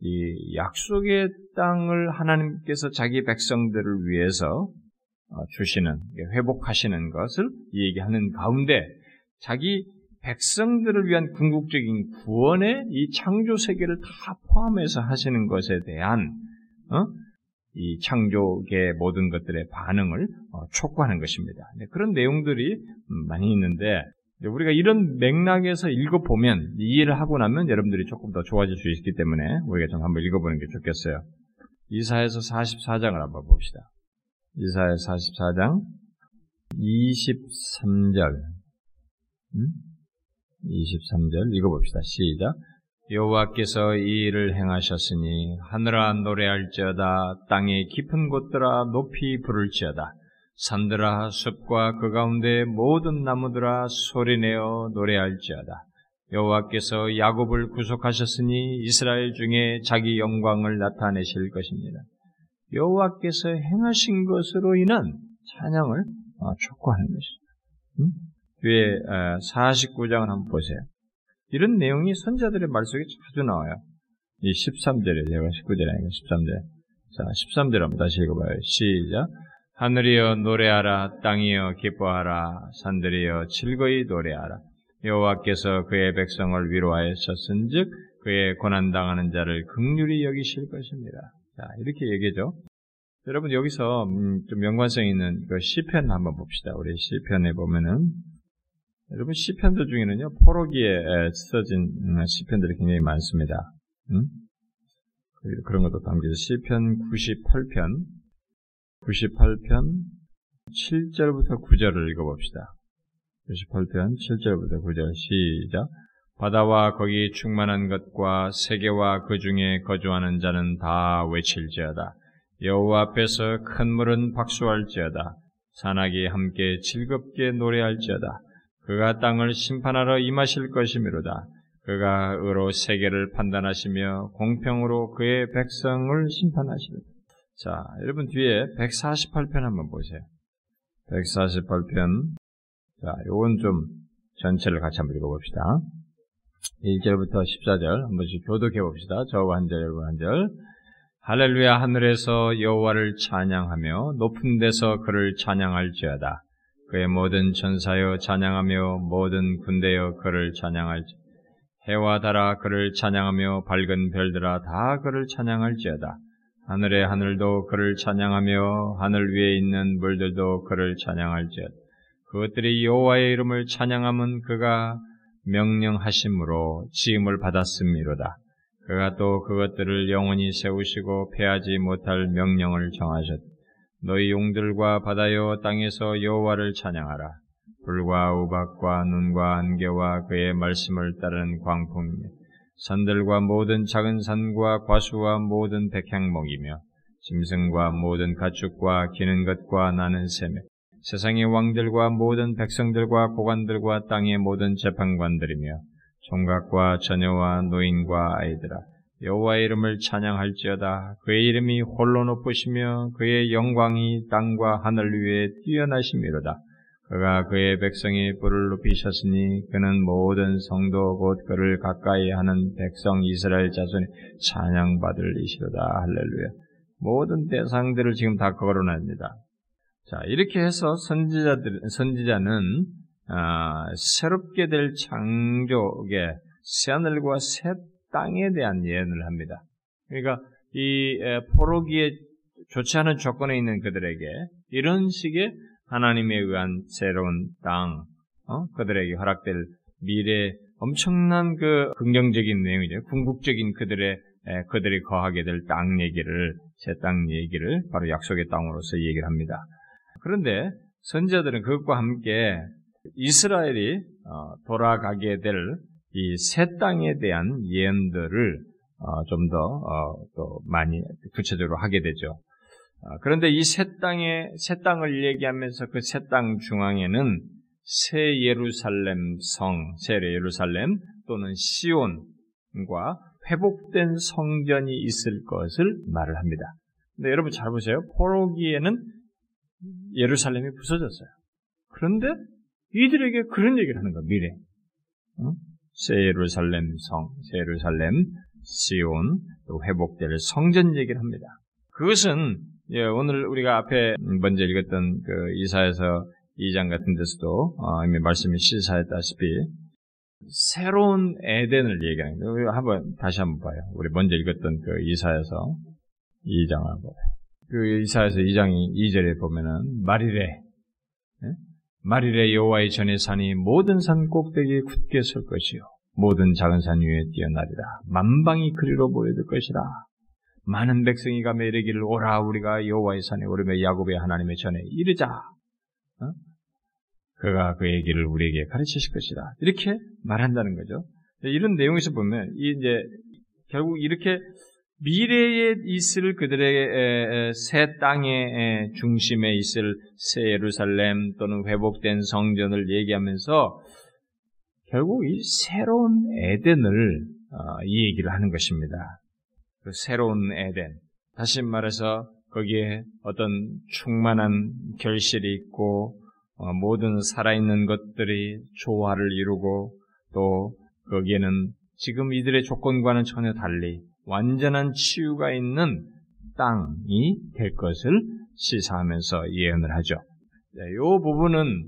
이 약속의 땅을 하나님께서 자기 백성들을 위해서 어, 주시는 회복하시는 것을 얘기하는 가운데 자기 백성들을 위한 궁극적인 구원의 이 창조 세계를 다 포함해서 하시는 것에 대한 어? 이 창조계 모든 것들의 반응을 어, 촉구하는 것입니다. 그런 내용들이 음, 많이 있는데 우리가 이런 맥락에서 읽어보면 이해를 하고 나면 여러분들이 조금 더 좋아질 수 있기 때문에 우리가 좀 한번 읽어보는 게 좋겠어요. 이사에서 44장을 한번 봅시다. 이사에서 44장 23절 음? 23절 읽어봅시다. 시작. 여호와께서 이 일을 행하셨으니 하늘아 노래할지어다 땅의 깊은 곳들아 높이 부를지어다 산들아 숲과 그 가운데 모든 나무들아 소리내어 노래할지어다. 여호와께서 야곱을 구속하셨으니 이스라엘 중에 자기 영광을 나타내실 것입니다. 여호와께서 행하신 것으로 인한 찬양을 어, 촉구하는 것입니다. 음? 뒤에 49장을 한번 보세요. 이런 내용이 선자들의 말 속에 자주 나와요. 이 13절에 제가 19절이 아니고 13절. 자, 13절 한번 다시 읽어봐요. 시작. 하늘이여 노래하라 땅이여 기뻐하라 산들이여 즐거이 노래하라 여호와께서 그의 백성을 위로하였었은즉 그의 고난 당하는 자를 극률히 여기실 것입니다. 자 이렇게 얘기죠. 여러분 여기서 음, 좀 연관성 있는 그 시편 한번 봅시다. 우리 시편에 보면은 여러분 시편들 중에는요 포로기에 써진 음, 시편들이 굉장히 많습니다. 음? 그런 것도 담겨져 시편 98편 98편 7절부터 9절을 읽어봅시다. 98편 7절부터 9절 시작. 바다와 거기 충만한 것과 세계와 그 중에 거주하는 자는 다 외칠지어다. 여호와 앞에서 큰 물은 박수할지어다. 산악이 함께 즐겁게 노래할지어다. 그가 땅을 심판하러 임하실 것이미로다. 그가 의로 세계를 판단하시며 공평으로 그의 백성을 심판하시리다. 자, 여러분 뒤에 148편 한번 보세요. 148편. 자, 요건 좀 전체를 같이 한번 읽어봅시다. 1절부터 14절 한 번씩 교독해 봅시다. 저와 한 절, 여러분 한 절. 할렐루야 하늘에서 여호와를 찬양하며 높은 데서 그를 찬양할지어다. 그의 모든 천사여 찬양하며 모든 군대여 그를 찬양할지. 해와 달아 그를 찬양하며 밝은 별들아 다 그를 찬양할지어다. 하늘의 하늘도 그를 찬양하며 하늘 위에 있는 물들도 그를 찬양할지어다. 그것들이 여호와의 이름을 찬양함은 그가 명령하심으로 지음을 받았음이로다. 그가 또 그것들을 영원히 세우시고 패하지 못할 명령을 정하셨. 너희 용들과 바다여 땅에서 여호와를 찬양하라. 불과 우박과 눈과 안개와 그의 말씀을 따르는 광풍이며 산들과 모든 작은 산과 과수와 모든 백향목이며 짐승과 모든 가축과 기는 것과 나는 샘에 세상의 왕들과 모든 백성들과 고관들과 땅의 모든 재판관들이며 총각과 처녀와 노인과 아이들아 여호와의 이름을 찬양할지어다. 그의 이름이 홀로 높으시며 그의 영광이 땅과 하늘 위에 뛰어나심이로다 그가 그의 백성이 불을 높이셨으니 그는 모든 성도 곧 그를 가까이 하는 백성 이스라엘 자손이 찬양받을 이시로다 할렐루야 모든 대상들을 지금 다 거론합니다. 자 이렇게 해서 선지자들 선지자는 아, 새롭게 될 창조의 새하늘과 새 땅에 대한 예언을 합니다. 그러니까 이 포로기에 좋지 않은 조건에 있는 그들에게 이런 식의 하나님에 의한 새로운 땅, 어? 그들에게 허락될 미래 엄청난 그 긍정적인 내용이죠. 궁극적인 그들의 에, 그들이 거하게 될 땅 얘기를 새 땅 얘기를 바로 약속의 땅으로서 얘기를 합니다. 그런데 선지자들은 그것과 함께 이스라엘이 어, 돌아가게 될 이 새 땅에 대한 예언들을 어, 좀더 어, 많이 구체적으로 하게 되죠. 그런데 이 새 땅의 새 땅을 얘기하면서 그 새 땅 중앙에는 새 예루살렘 성, 새 예루살렘 또는 시온과 회복된 성전이 있을 것을 말을 합니다. 근데 여러분 잘 보세요. 포로기에는 예루살렘이 부서졌어요. 그런데 이들에게 그런 얘기를 하는 거야, 미래. 어? 새 예루살렘 성, 새 예루살렘, 시온, 또 회복될 성전 얘기를 합니다. 그것은 예, 오늘 우리가 앞에 먼저 읽었던 그 이사에서 2장 같은 데서도 어, 이미 말씀이 시사했다시피 새로운 에덴을 얘기하는 거예요. 한번 다시 한번 봐요. 우리 먼저 읽었던 그 이사에서 2장 한번 그 이사에서 2장 2절에 보면은 말이래 예? 말이래 여호와의 전의 산이 모든 산 꼭대기에 굳게 설 것이요 모든 작은 산 위에 뛰어나리라 만방이 그리로 보여줄 것이라 많은 백성이 가며 이르기를 오라 우리가 여호와의 산에 오르며 야곱의 하나님의 전에 이르자. 어? 그가 그 얘기를 우리에게 가르치실 것이다. 이렇게 말한다는 거죠. 이런 내용에서 보면 이제 결국 이렇게 미래에 있을 그들의 새 땅의 중심에 있을 새 예루살렘 또는 회복된 성전을 얘기하면서 결국 이 새로운 에덴을 어, 이 얘기를 하는 것입니다. 그 새로운 에덴. 다시 말해서 거기에 어떤 충만한 결실이 있고 어, 모든 살아있는 것들이 조화를 이루고 또 거기에는 지금 이들의 조건과는 전혀 달리 완전한 치유가 있는 땅이 될 것을 시사하면서 예언을 하죠. 이 네, 부분은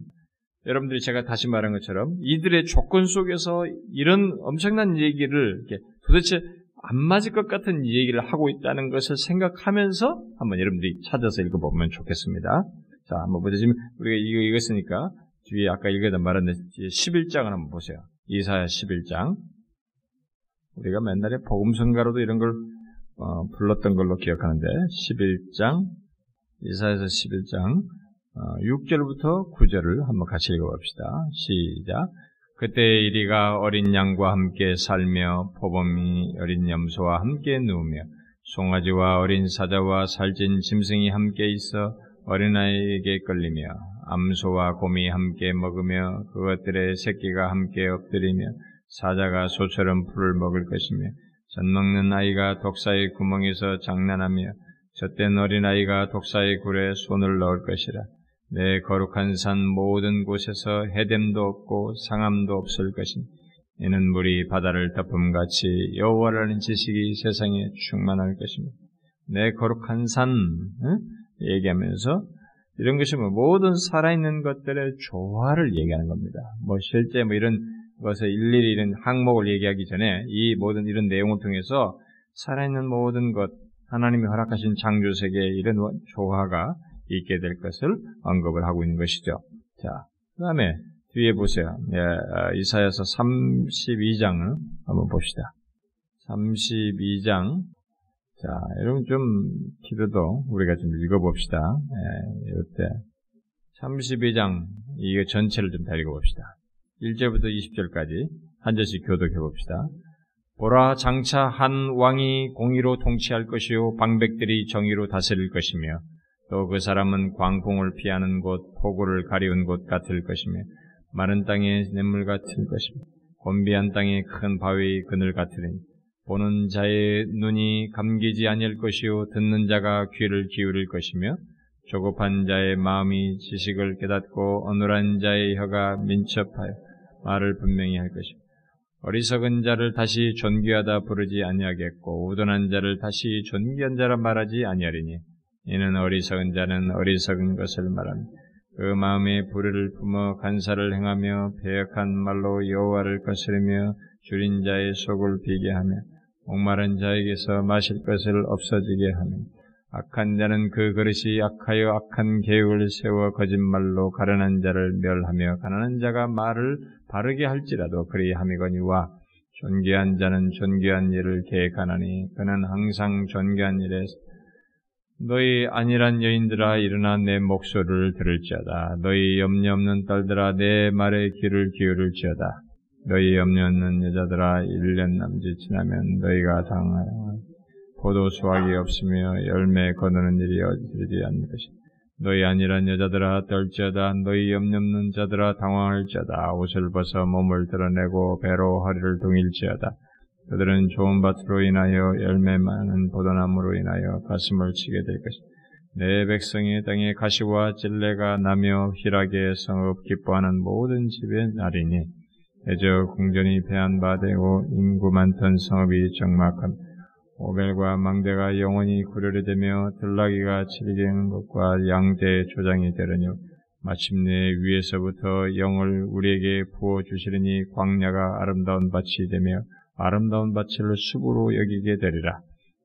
여러분들이 제가 다시 말한 것처럼 이들의 조건 속에서 이런 엄청난 얘기를 도대체 안 맞을 것 같은 얘기를 하고 있다는 것을 생각하면서 한번 여러분들이 찾아서 읽어보면 좋겠습니다. 자, 한번 보자. 지금 우리가 이거 읽었으니까 뒤에 아까 읽었던 말했는데 11장을 한번 보세요. 이사야 11장. 우리가 맨날에 복음성가로도 이런 걸 어, 불렀던 걸로 기억하는데 11장 이사에서 11장 어, 6절부터 9절을 한번 같이 읽어봅시다. 시작. 그때 이리가 어린 양과 함께 살며 포범이 어린 염소와 함께 누우며 송아지와 어린 사자와 살찐 짐승이 함께 있어 어린아이에게 끌리며 암소와 곰이 함께 먹으며 그것들의 새끼가 함께 엎드리며 사자가 소처럼 풀을 먹을 것이며 젖 먹는 아이가 독사의 구멍에서 장난하며 젖된 어린아이가 독사의 굴에 손을 넣을 것이라 내 거룩한 산 모든 곳에서 해됨도 없고 상함도 없을 것이니 이는 물이 바다를 덮음같이 여호와라는 지식이 세상에 충만할 것입니다. 내 거룩한 산 응? 얘기하면서 이런 것이 뭐 모든 살아있는 것들의 조화를 얘기하는 겁니다. 뭐 실제 뭐 이런 것을 일일이 이런 항목을 얘기하기 전에 이 모든 이런 내용을 통해서 살아있는 모든 것 하나님이 허락하신 창조 세계의 이런 조화가 있게 될 것을 언급을 하고 있는 것이죠. 자, 그 다음에 뒤에 보세요. 예, 어, 이사야서 32장을 한번 봅시다. 32장. 자, 여러분 좀 기도도 우리가 좀 읽어봅시다. 예, 이때 32장 이거 전체를 좀 다 읽어봅시다. 1절부터 20절까지 한 절씩 교독해 봅시다. 보라 장차 한 왕이 공의로 통치할 것이요 방백들이 정의로 다스릴 것이며 또 그 사람은 광풍을 피하는 곳 폭우를 가리운 곳 같을 것이며 마른 땅에 냇물 같을 것이며 곤비한 땅에 큰 바위 그늘 같으니 보는 자의 눈이 감기지 아니할 것이요 듣는 자가 귀를 기울일 것이며 조급한 자의 마음이 지식을 깨닫고 어눌한 자의 혀가 민첩하여 말을 분명히 할 것이며 어리석은 자를 다시 존귀하다 부르지 아니하겠고 우둔한 자를 다시 존귀한 자라 말하지 아니하리니 이는 어리석은 자는 어리석은 것을 말합니다. 그 마음에 불의를 품어 간사를 행하며 배역한 말로 여호와를 거스르며 줄인 자의 속을 비게 하며 목마른 자에게서 마실 것을 없어지게 하며 악한 자는 그 그릇이 악하여 악한 계획을 세워 거짓말로 가련한 자를 멸하며 가난한 자가 말을 바르게 할지라도 그리함이거니와 존귀한 자는 존귀한 일을 계획하나니 그는 항상 존귀한 일에 너희 안일한 여인들아 일어나 내 목소리를 들을지어다. 너희 염려 없는 딸들아 내 말에 귀를 기울일지어다. 너희 염려 없는 여자들아 1년 남짓 지나면 너희가 당하여 포도 수확이 없으며 열매 거두는 일이 어디지 않는 것이 너희 아니란 여자들아 떨지어다. 너희 염려 없는 자들아 당황할지어다. 옷을 벗어 몸을 드러내고 배로 허리를 동일지어다 그들은 좋은 밭으로 인하여 열매 많은 포도나무로 인하여 가슴을 치게 될 것이다. 내 백성의 땅에 가시와 찔레가 나며 희락의 성읍 기뻐하는 모든 집의 날이니 대저 궁전이 배한 바 되고 인구 많던 성읍이 정막한 오벨과 망대가 영원히 구려리 되며 들나귀가 칠기는 것과 양대의 조장이 되려뇨 마침내 위에서부터 영을 우리에게 부어 주시리니 광야가 아름다운 밭이 되며 아름다운 밭을 숲으로 여기게 되리라.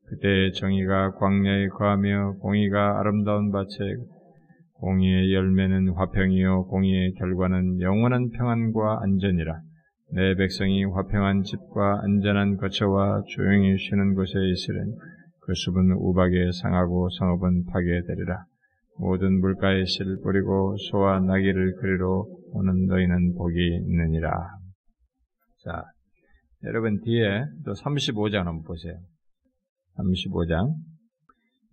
그때 정의가 광야에 거하며 공의가 아름다운 밭에 공의의 열매는 화평이요 공의의 결과는 영원한 평안과 안전이라. 내 백성이 화평한 집과 안전한 거처와 조용히 쉬는 곳에 있으려니 그 숲은 우박에 상하고 성읍은 파괴되리라. 모든 물가에 씨를 뿌리고 소와 나귀를 그리로 오는 너희는 복이 있느니라. 자, 여러분 뒤에 또 35장 한번 보세요. 35장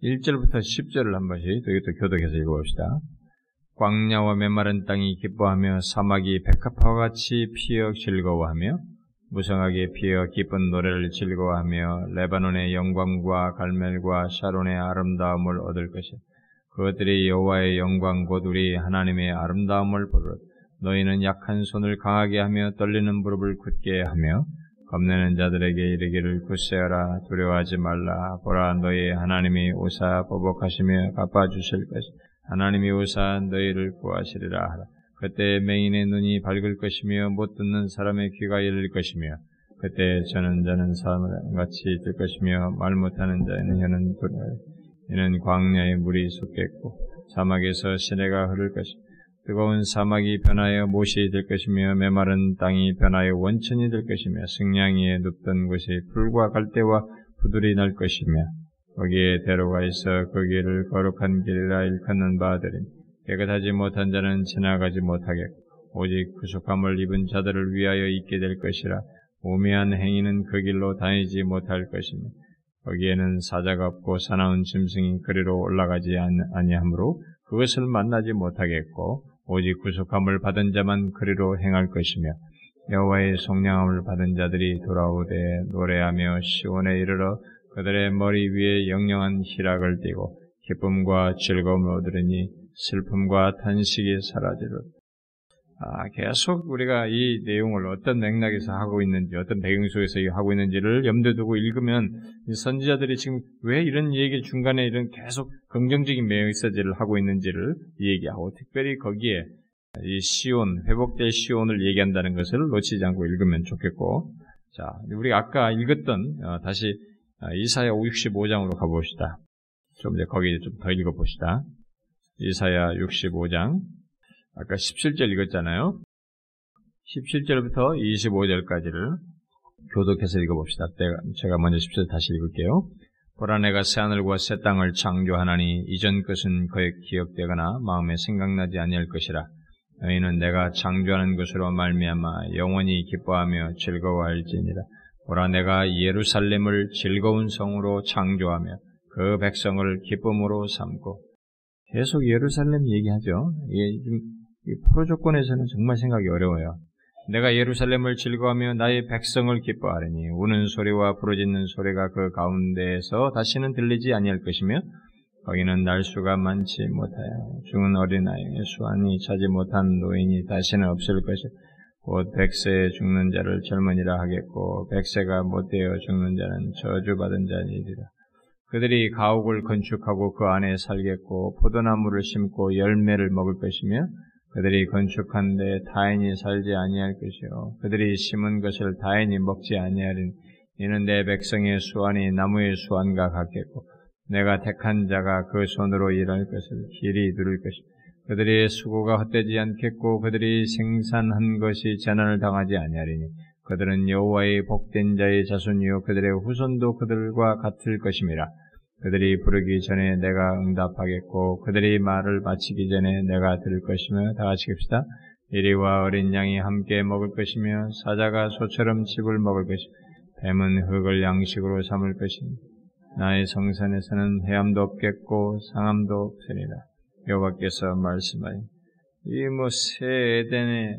1절부터 10절을 한 번씩 이것도 교독해서 읽어봅시다. 광야와 메마른 땅이 기뻐하며 사막이 백합화와 같이 피어 즐거워하며 무성하게 피어 기쁜 노래를 즐거워하며 레바논의 영광과 갈멜과 샤론의 아름다움을 얻을 것이다. 그것들이 여호와의 영광 곧 우리 하나님의 아름다움을 부르 너희는 약한 손을 강하게 하며 떨리는 무릎을 굳게 하며 겁내는 자들에게 이르기를 굳세어라. 두려워하지 말라. 보라 너희 하나님이 오사 보복하시며 갚아주실 것이 하나님이 오사 너희를 구하시리라 하라. 그때 맹인의 눈이 밝을 것이며 못 듣는 사람의 귀가 열릴 것이며 그때 저는 자는 사람 같이 될 것이며 말 못하는 자는 혀는 두려워 이는 광야에 물이 솟겠고 사막에서 시내가 흐를 것이며 뜨거운 사막이 변하여 못이 될 것이며 메마른 땅이 변하여 원천이 될 것이며 승냥이 에 눕던 곳이 풀과 갈대와 부들이 날 것이며 거기에 대로가 있어 거기를 거룩한 길이라 일컫는 바들이 깨끗하지 못한 자는 지나가지 못하겠고 오직 구속함을 입은 자들을 위하여 있게 될 것이라 우매한 행위는 그 길로 다니지 못할 것이며 거기에는 사자가 없고 사나운 짐승이 그리로 올라가지 아니하므로 그것을 만나지 못하겠고 오직 구속함을 받은 자만 그리로 행할 것이며 여호와의 속량함을 받은 자들이 돌아오되 노래하며 시온에 이르러 그들의 머리 위에 영영한 희락을 띠고 기쁨과 즐거움을 얻으리니 슬픔과 탄식이 사라지리라. 아, 계속 우리가 이 내용을 어떤 맥락에서 하고 있는지, 어떤 배경 속에서 하고 있는지를 염두에 두고 읽으면 선지자들이 지금 왜 이런 얘기 중간에 이런 계속 긍정적인 메시지를 하고 있는지를 얘기하고 특별히 거기에 이 시온, 회복될 시온을 얘기한다는 것을 놓치지 않고 읽으면 좋겠고, 자, 우리 아까 읽었던, 어, 다시 어, 이사야 65장으로 가봅시다. 좀 이제 거기 좀 더 읽어봅시다. 이사야 65장. 아까 17절 읽었잖아요. 17절부터 25절까지를 교독해서 읽어봅시다. 제가 먼저 10절 다시 읽을게요. 보라 내가 새하늘과 새 땅을 창조하나니 이전 것은 거의 기억되거나 마음에 생각나지 아니할 것이라. 너희는 내가 창조하는 것으로 말미암아 영원히 기뻐하며 즐거워할지니라. 보라 내가 예루살렘을 즐거운 성으로 창조하며 그 백성을 기쁨으로 삼고 계속 예루살렘 얘기하죠. 좀 프로 조건에서는 정말 생각이 어려워요. 내가 예루살렘을 즐거워하며 나의 백성을 기뻐하리니 우는 소리와 부르짖는 소리가 그 가운데에서 다시는 들리지 아니할 것이며 거기는 날수가 많지 못하여 죽은 어린아이의 수완이 차지 못한 노인이 다시는 없을 것이요 곧 백세에 죽는 자를 젊은이라 하겠고 백세가 못되어 죽는 자는 저주받은 자니라 그들이 가옥을 건축하고 그 안에 살겠고 포도나무를 심고 열매를 먹을 것이며 그들이 건축한 데 타인이 살지 아니할 것이요. 그들이 심은 것을 타인이 먹지 아니하리니 이는 내 백성의 수완이 나무의 수완과 같겠고 내가 택한 자가 그 손으로 일할 것을 길이 누를 것이며 그들의 수고가 헛되지 않겠고 그들이 생산한 것이 재난을 당하지 아니하리니 그들은 여호와의 복된 자의 자손이요. 그들의 후손도 그들과 같을 것임이라 그들이 부르기 전에 내가 응답하겠고 그들이 말을 마치기 전에 내가 들을 것이며 다 같이 깁시다. 이리와 어린 양이 함께 먹을 것이며 사자가 소처럼 집을 먹을 것이며 뱀은 흙을 양식으로 삼을 것이며 나의 성산에서는 해암도 없겠고 상암도 없으리라. 여호와께서 말씀하니 이뭐 새 에덴의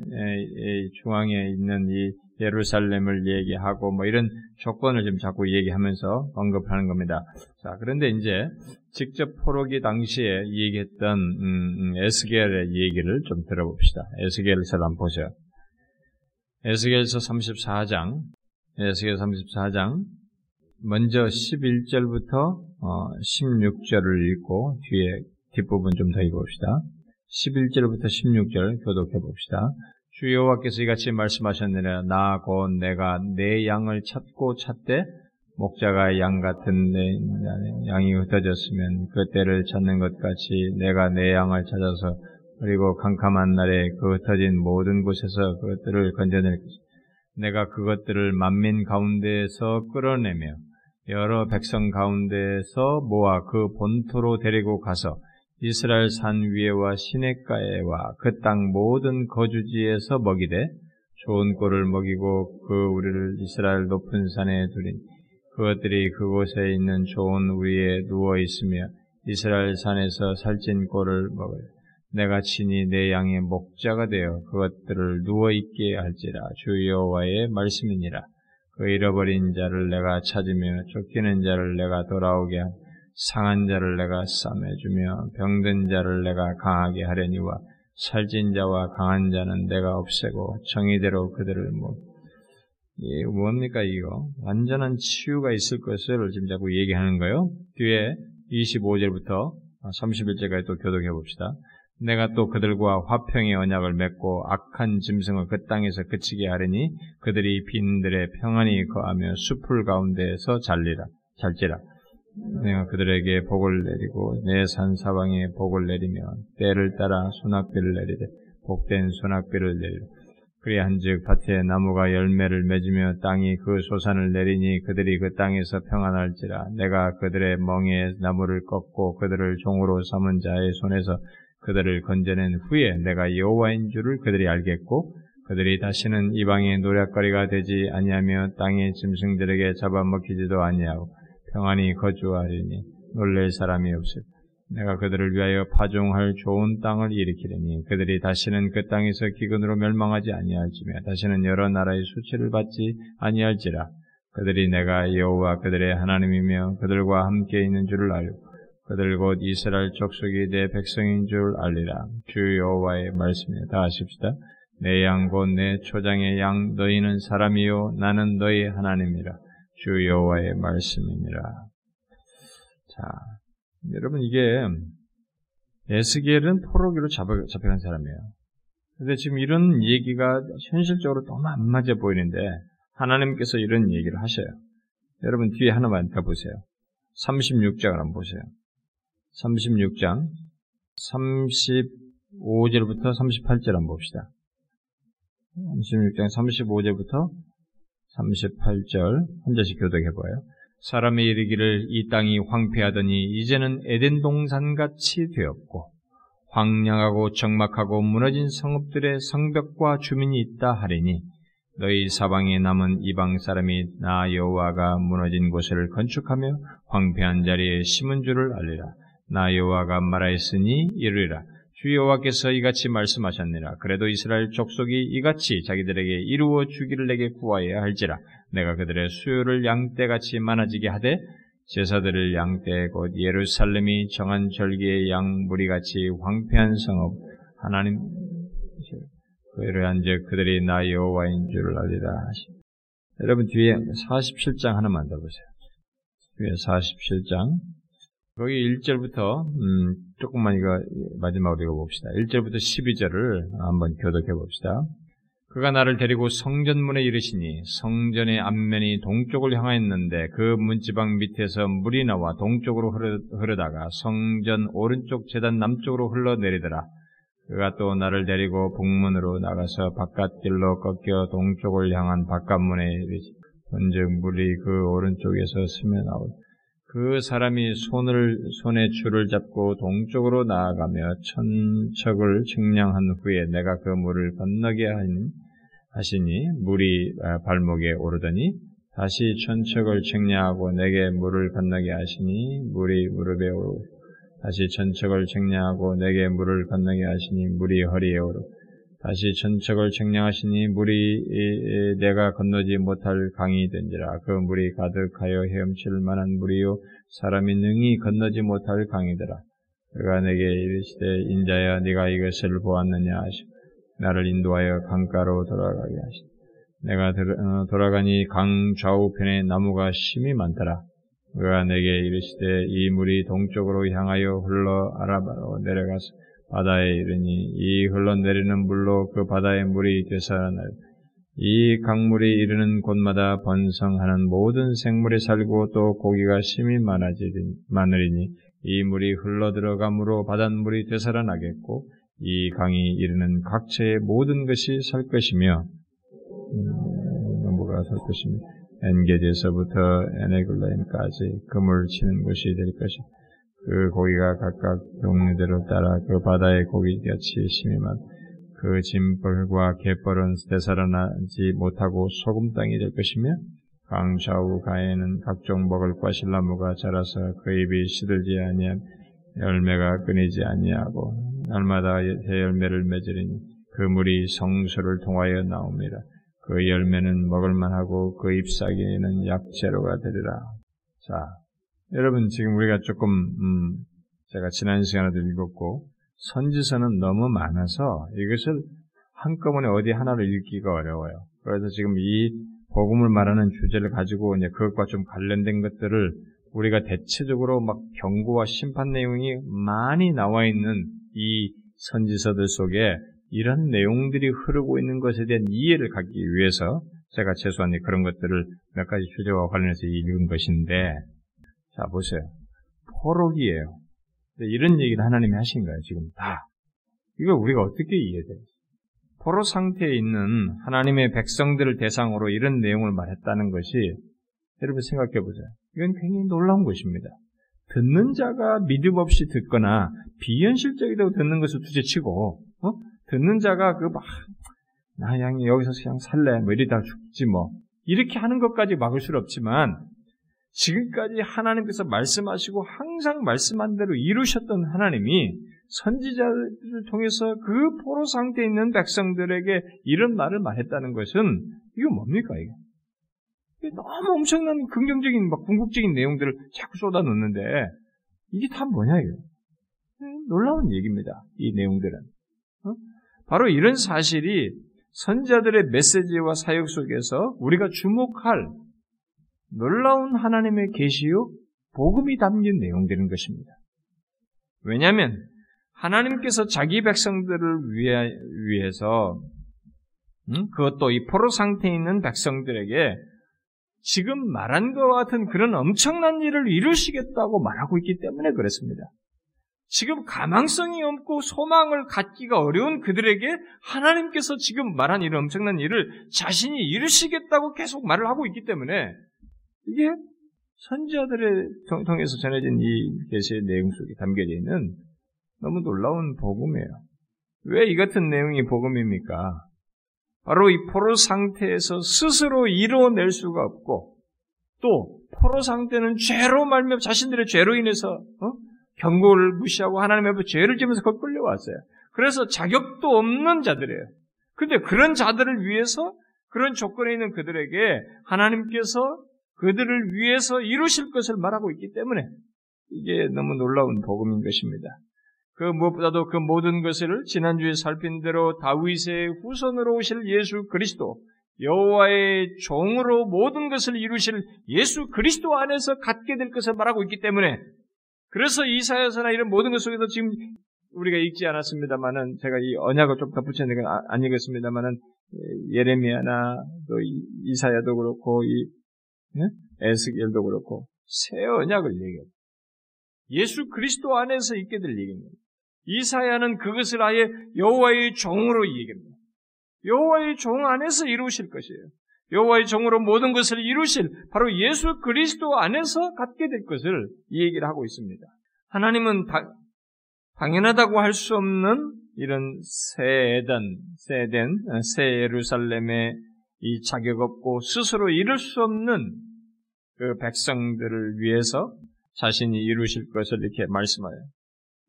중앙에 있는 이 예루살렘을 얘기하고 뭐 이런 조건을 좀 자꾸 얘기하면서 언급하는 겁니다. 자 그런데 이제 직접 포로기 당시에 얘기했던 음, 음, 에스겔의 얘기를 좀 들어봅시다. 에스겔서 한번 보세요. 에스겔서 34장, 에스겔 34장 먼저 11절부터 16절을 읽고 뒤에 뒷부분 좀 더 읽어봅시다. 11절부터 16절 교독해 봅시다. 주 여호와께서 이같이 말씀하셨느냐 나 곧 내가 내 양을 찾고 찾되 목자가 양 같은 내 양이 흩어졌으면 그 때를 찾는 것 같이 내가 내 양을 찾아서 그리고 캄캄한 날에 그 흩어진 모든 곳에서 그것들을 건져낼 것이다. 내가 그것들을 만민 가운데에서 끌어내며 여러 백성 가운데에서 모아 그 본토로 데리고 가서 이스라엘 산 위에와 시냇가에와 그 땅 모든 거주지에서 먹이되 좋은 꼴을 먹이고 그 우리를 이스라엘 높은 산에 두린 그것들이 그곳에 있는 좋은 우리에 누워 있으며 이스라엘 산에서 살찐 꼴을 먹을. 내가 친히 내 양의 목자가 되어 그것들을 누워 있게 할지라. 주 여호와의 말씀이니라. 그 잃어버린 자를 내가 찾으며 쫓기는 자를 내가 돌아오게 하 상한 자를 내가 싸매주며 병든 자를 내가 강하게 하려니와 살찐 자와 강한 자는 내가 없애고 정의대로 그들을 못. 이 뭡니까 이거? 완전한 치유가 있을 것을 지금 자꾸 얘기하는 거예요. 뒤에 25절부터 31절까지 또 교독해 봅시다. 내가 또 그들과 화평의 언약을 맺고 악한 짐승을 그 땅에서 그치게 하리니 그들이 빈들의 평안히 거하며 숲풀 가운데에서 잘리라 잘지라 내가 그들에게 복을 내리고 내 산 사방에 복을 내리며 때를 따라 소낙비를 내리되 복된 소낙비를 내리라. 그리한즉 밭에 나무가 열매를 맺으며 땅이 그 소산을 내리니 그들이 그 땅에서 평안할지라 내가 그들의 멍에 나무를 꺾고 그들을 종으로 삼은 자의 손에서 그들을 건져낸 후에 내가 여호와인 줄을 그들이 알겠고 그들이 다시는 이방의 노략거리가 되지 아니하며 땅의 짐승들에게 잡아먹히지도 아니하고 평안히 거주하리니 놀랄 사람이 없을 내가 그들을 위하여 파종할 좋은 땅을 일으키리니 그들이 다시는 그 땅에서 기근으로 멸망하지 아니할지며 다시는 여러 나라의 수치를 받지 아니할지라. 그들이 내가 여호와 그들의 하나님이며 그들과 함께 있는 줄을 알고 그들 곧 이스라엘 족속이 내 백성인 줄 알리라. 주 여호와의 말씀에 다 하십시다. 내 양 곧 내 초장의 양 너희는 사람이요 나는 너희 하나님이라 주 여호와의 말씀이니라. 자, 여러분 이게 에스겔은 포로기로 잡혀, 잡혀간 사람이에요. 근데 지금 이런 얘기가 현실적으로 너무 안 맞아 보이는데 하나님께서 이런 얘기를 하셔요. 여러분 뒤에 하나만 더 보세요. 36장을 한번 보세요. 36장 35절부터 38절 한번 봅시다. 36장 35절부터 38절 한 절씩 교독해 보아요. 사람이 이르기를 이 땅이 황폐하더니 이제는 에덴 동산같이 되었고 황량하고 적막하고 무너진 성읍들의 성벽과 주민이 있다 하리니 너희 사방에 남은 이방 사람이 나 여호와가 무너진 곳을 건축하며 황폐한 자리에 심은 줄을 알리라. 나 여호와가 말하였으니 이르리라. 주 여호와께서 이같이 말씀하셨느라. 그래도 이스라엘 족속이 이같이 자기들에게 이루어 주기를 내게 구하여야 할지라. 내가 그들의 수요를 양떼같이 많아지게 하되 제사들을 양떼 곧 예루살렘이 정한 절기의 양 무리같이 황폐한 성읍 하나님 그러한즉 그들이 나 여호와인 줄을 알리라 하시. 여러분 뒤에 47장 하나만 더 보세요. 뒤에 47장 거기 1절부터 음, 조금만 이거 마지막으로 읽어봅시다. 1절부터 12절을 한번 교독해 봅시다. 그가 나를 데리고 성전문에 이르시니 성전의 앞면이 동쪽을 향하였는데 그 문지방 밑에서 물이 나와 동쪽으로 흐르다가 성전 오른쪽 재단 남쪽으로 흘러내리더라. 그가 또 나를 데리고 북문으로 나가서 바깥길로 꺾여 동쪽을 향한 바깥문에 이르시. 본즉 물이 그 오른쪽에서 스며 나오. 그 사람이 손을 손에 줄을 잡고 동쪽으로 나아가며 천척을 측량한 후에 내가 그 물을 건너게 하시니 물이 아, 발목에 오르더니 다시 천척을 측량하고 내게 물을 건너게 하시니 물이 무릎에 오르 다시 천척을 측량하고 내게 물을 건너게 하시니 물이 허리에 오르 다시 천척을 측량하시니 물이 내가 건너지 못할 강이 된지라. 그 물이 가득하여 헤엄칠 만한 물이요. 사람이 능히 건너지 못할 강이더라. 그가 내게 이르시되 인자야 네가 이것을 보았느냐 하시 나를 인도하여 강가로 돌아가게 하시 내가 어, 돌아가니 강 좌우편에 나무가 심이 많더라. 그가 내게 이르시되 이 물이 동쪽으로 향하여 흘러 아라바로 내려가서 바다에 이르니 이 흘러내리는 물로 그 바다의 물이 되살아날 이 강물이 이르는 곳마다 번성하는 모든 생물이 살고 또 고기가 심히 많으리니 이 물이 흘러 들어감으로 바닷물이 되살아나겠고 이 강이 이르는 각처의 모든 것이 살 것이며 음, 뭐가 살 것이며 엔게디에서부터 에네글라인까지 그물 치는 곳이 될 것이다. 그 고기가 각각 종류대로 따라 그 바다의 고기같이 심이만 그 짐벌과 갯벌은 되살아나지 못하고 소금 땅이 될 것이며 강 좌우 가에는 각종 먹을 과실나무가 자라서 그 입이 시들지 아니한 열매가 끊이지 아니하고 날마다 새 열매를 맺으리니 그 물이 성소를 통하여 나옵니다. 그 열매는 먹을만하고 그 잎사귀는 약재로가 되리라. 자, 여러분 지금 우리가 조금 음, 제가 지난 시간에도 읽었고 선지서는 너무 많아서 이것을 한꺼번에 어디 하나를 읽기가 어려워요. 그래서 지금 이 복음을 말하는 주제를 가지고 이제 그것과 좀 관련된 것들을 우리가 대체적으로 막 경고와 심판 내용이 많이 나와 있는 이 선지서들 속에 이런 내용들이 흐르고 있는 것에 대한 이해를 갖기 위해서 제가 최소한 그런 것들을 몇 가지 주제와 관련해서 읽은 것인데, 자, 보세요. 포록이에요. 이런 얘기를 하나님이 하신 거예요, 지금 다. 이거 우리가 어떻게 이해돼요? 포로 상태에 있는 하나님의 백성들을 대상으로 이런 내용을 말했다는 것이 여러분 생각해 보세요. 이건 굉장히 놀라운 것입니다. 듣는 자가 믿음 없이 듣거나 비현실적이라고 듣는 것을 두째치고 어? 듣는 자가 그 막, 나 그냥 여기서 그냥 살래. 뭐 이러다 죽지 뭐. 이렇게 하는 것까지 막을 수는 없지만, 지금까지 하나님께서 말씀하시고 항상 말씀한 대로 이루셨던 하나님이 선지자를 통해서 그 포로 상태에 있는 백성들에게 이런 말을 말했다는 것은 이거 뭡니까 이게? 너무 엄청난 긍정적인 막 궁극적인 내용들을 자꾸 쏟아놓는데 이게 다 뭐냐 이거? 놀라운 얘기입니다. 이 내용들은. 어? 바로 이런 사실이 선자들의 메시지와 사역 속에서 우리가 주목할 놀라운 하나님의 계시요 복음이 담긴 내용들인 것입니다. 왜냐하면 하나님께서 자기 백성들을 위해, 위해서 음? 그것도 이 포로 상태에 있는 백성들에게 지금 말한 것과 같은 그런 엄청난 일을 이루시겠다고 말하고 있기 때문에 그렇습니다. 지금 가망성이 없고 소망을 갖기가 어려운 그들에게 하나님께서 지금 말한 이런 엄청난 일을 자신이 이루시겠다고 계속 말을 하고 있기 때문에 이게 선지자들의 통해서 전해진 이 계시의 내용 속에 담겨져 있는 너무 놀라운 복음이에요. 왜 이 같은 내용이 복음입니까? 바로 이 포로 상태에서 스스로 이루어낼 수가 없고 또 포로 상태는 죄로 말며 자신들의 죄로 인해서 어? 경고를 무시하고 하나님 앞에 죄를 지면서 거 끌려왔어요. 그래서 자격도 없는 자들이에요. 근데 그런 자들을 위해서 그런 조건에 있는 그들에게 하나님께서 그들을 위해서 이루실 것을 말하고 있기 때문에 이게 너무 놀라운 복음인 것입니다. 그 무엇보다도 그 모든 것을 지난주에 살핀 대로 다윗의 후손으로 오실 예수 그리스도 여호와의 종으로 모든 것을 이루실 예수 그리스도 안에서 갖게 될 것을 말하고 있기 때문에 그래서 이사야서나 이런 모든 것 속에서 지금 우리가 읽지 않았습니다만은 제가 이 언약을 좀 덧붙였는데 안 읽었습니다만은 예레미야나 또 이사야도 그렇고 이 에스겔도 그렇고 새 언약을 얘기해요. 예수 그리스도 안에서 있게 될 얘기입니다. 이사야는 그것을 아예 여호와의 종으로 얘기합니다. 여호와의 종 안에서 이루실 것이에요. 여호와의 종으로 모든 것을 이루실 바로 예수 그리스도 안에서 갖게 될 것을 이 얘기를 하고 있습니다. 하나님은 다, 당연하다고 할 수 없는 이런 새 에덴, 새 에덴, 새 예루살렘의 이 자격 없고 스스로 이룰 수 없는 그 백성들을 위해서 자신이 이루실 것을 이렇게 말씀하여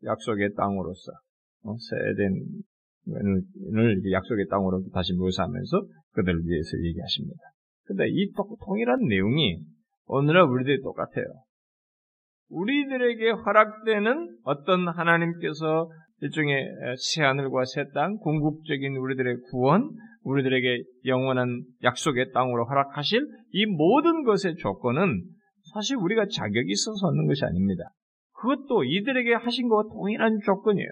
약속의 땅으로서 어, 새 에덴을 약속의 땅으로 다시 묘사하면서 그들을 위해서 얘기하십니다. 근데 이 동일한 내용이 오늘날 우리들이 똑같아요. 우리들에게 허락되는 어떤 하나님께서 일종의 새 하늘과 새 땅, 궁극적인 우리들의 구원, 우리들에게 영원한 약속의 땅으로 허락하실 이 모든 것의 조건은 사실 우리가 자격이 있어서 얻는 것이 아닙니다. 그것도 이들에게 하신 것과 동일한 조건이에요.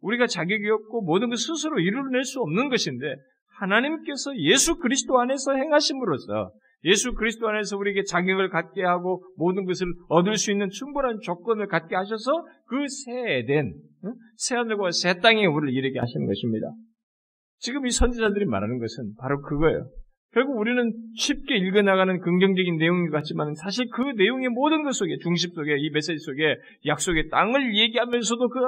우리가 자격이 없고 모든 것 스스로 이루어낼 수 없는 것인데 하나님께서 예수 그리스도 안에서 행하심으로써 예수 그리스도 안에서 우리에게 자격을 갖게 하고 모든 것을 얻을 수 있는 충분한 조건을 갖게 하셔서 그새 에덴, 새 하늘과 새 땅에 우리를 이르게 하시는 것입니다. 지금 이 선지자들이 말하는 것은 바로 그거예요. 결국 우리는 쉽게 읽어나가는 긍정적인 내용 같지만 사실 그 내용의 모든 것 속에 중심 속에 이 메시지 속에 약속의 땅을 얘기하면서도 그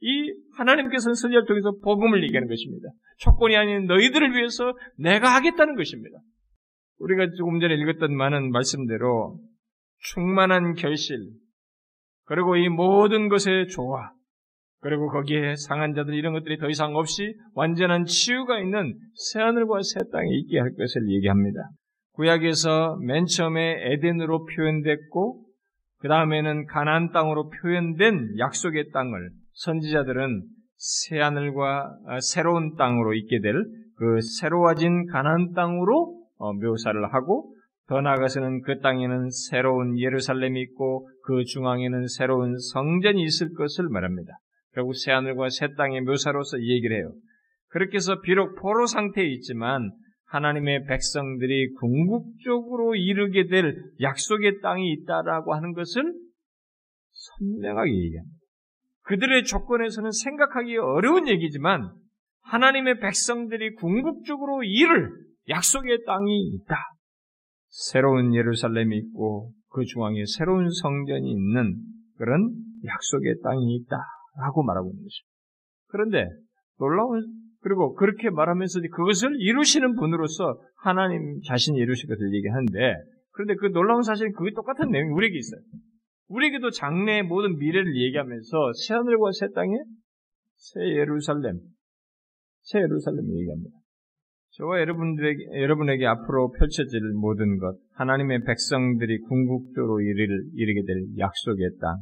이 하나님께서는 선지자를 통해서 복음을 얘기하는 것입니다. 조건이 아닌 너희들을 위해서 내가 하겠다는 것입니다. 우리가 조금 전에 읽었던 많은 말씀대로 충만한 결실, 그리고 이 모든 것의 조화, 그리고 거기에 상한 자들 이런 것들이 더 이상 없이 완전한 치유가 있는 새 하늘과 새 땅에 있게 할 것을 얘기합니다. 구약에서 맨 처음에 에덴으로 표현됐고 그 다음에는 가나안 땅으로 표현된 약속의 땅을 선지자들은 새 하늘과 아, 새로운 땅으로 있게 될 그 새로워진 가나안 땅으로 어, 묘사를 하고 더 나아가서는 그 땅에는 새로운 예루살렘이 있고 그 중앙에는 새로운 성전이 있을 것을 말합니다. 결국 새하늘과 새 땅의 묘사로서 얘기를 해요. 그렇게 해서 비록 포로 상태에 있지만 하나님의 백성들이 궁극적으로 이르게 될 약속의 땅이 있다라고 하는 것을 선명하게 얘기합니다. 그들의 조건에서는 생각하기 어려운 얘기지만 하나님의 백성들이 궁극적으로 이를 약속의 땅이 있다. 새로운 예루살렘이 있고 그 중앙에 새로운 성전이 있는 그런 약속의 땅이 있다. 라고 말하고 있는 것입니다. 그런데 놀라운 그리고 그렇게 말하면서 그것을 이루시는 분으로서 하나님 자신이 이루실 것을 얘기하는데 그런데 그 놀라운 사실은 그게 똑같은 내용이 우리에게 있어요. 우리에게도 장래의 모든 미래를 얘기하면서 새하늘과 새 땅에 새 예루살렘, 새 예루살렘을 얘기합니다. 저와 여러분들에게, 여러분에게 앞으로 펼쳐질 모든 것, 하나님의 백성들이 궁극적으로 이르를, 이르게 될 약속의 땅,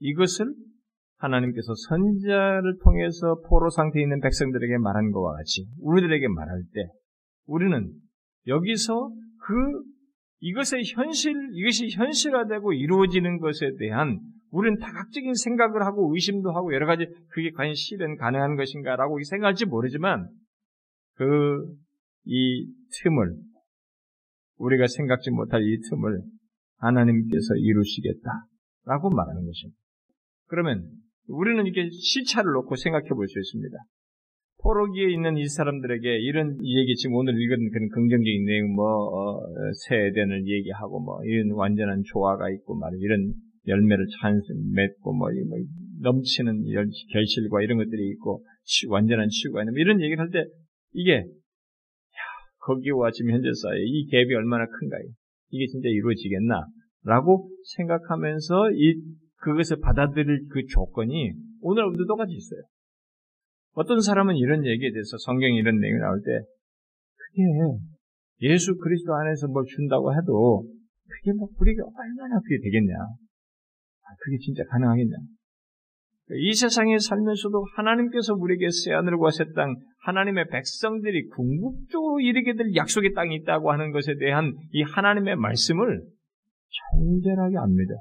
이것을 하나님께서 선자를 통해서 포로 상태에 있는 백성들에게 말한 것과 같이 우리들에게 말할 때 우리는 여기서 그 이것의 현실, 이것이 현실화되고 이루어지는 것에 대한 우리는 다각적인 생각을 하고 의심도 하고 여러 가지 그게 과연 실현 가능한 것인가라고 생각할지 모르지만 그 이 틈을 우리가 생각지 못할 이 틈을 하나님께서 이루시겠다라고 말하는 것입니다. 그러면 우리는 이렇게 시차를 놓고 생각해 볼 수 있습니다. 포로기에 있는 이 사람들에게 이런 얘기 지금 오늘 읽은 그런 긍정적인 내용 뭐 어, 세대을 얘기하고 뭐 이런 완전한 조화가 있고 말이 이런 열매를 찬 맺고 뭐, 뭐 넘치는 결실과 이런 것들이 있고 완전한 치유가 있는 뭐 이런 얘기를 할 때 이게 야, 거기와 지금 현재 사이에 이 갭이 얼마나 큰가요? 이게 진짜 이루어지겠나? 라고 생각하면서 이 그것을 받아들일 그 조건이 오늘 우리도 똑같이 있어요. 어떤 사람은 이런 얘기에 대해서 성경에 이런 내용이 나올 때 그게 예수 그리스도 안에서 뭘 준다고 해도 그게 뭐 우리가 얼마나 그게 되겠냐? 아, 그게 진짜 가능하겠냐? 이 세상에 살면서도 하나님께서 우리에게 새하늘과 새 땅, 하나님의 백성들이 궁극적으로 이르게 될 약속의 땅이 있다고 하는 것에 대한 이 하나님의 말씀을 절절하게 압니다.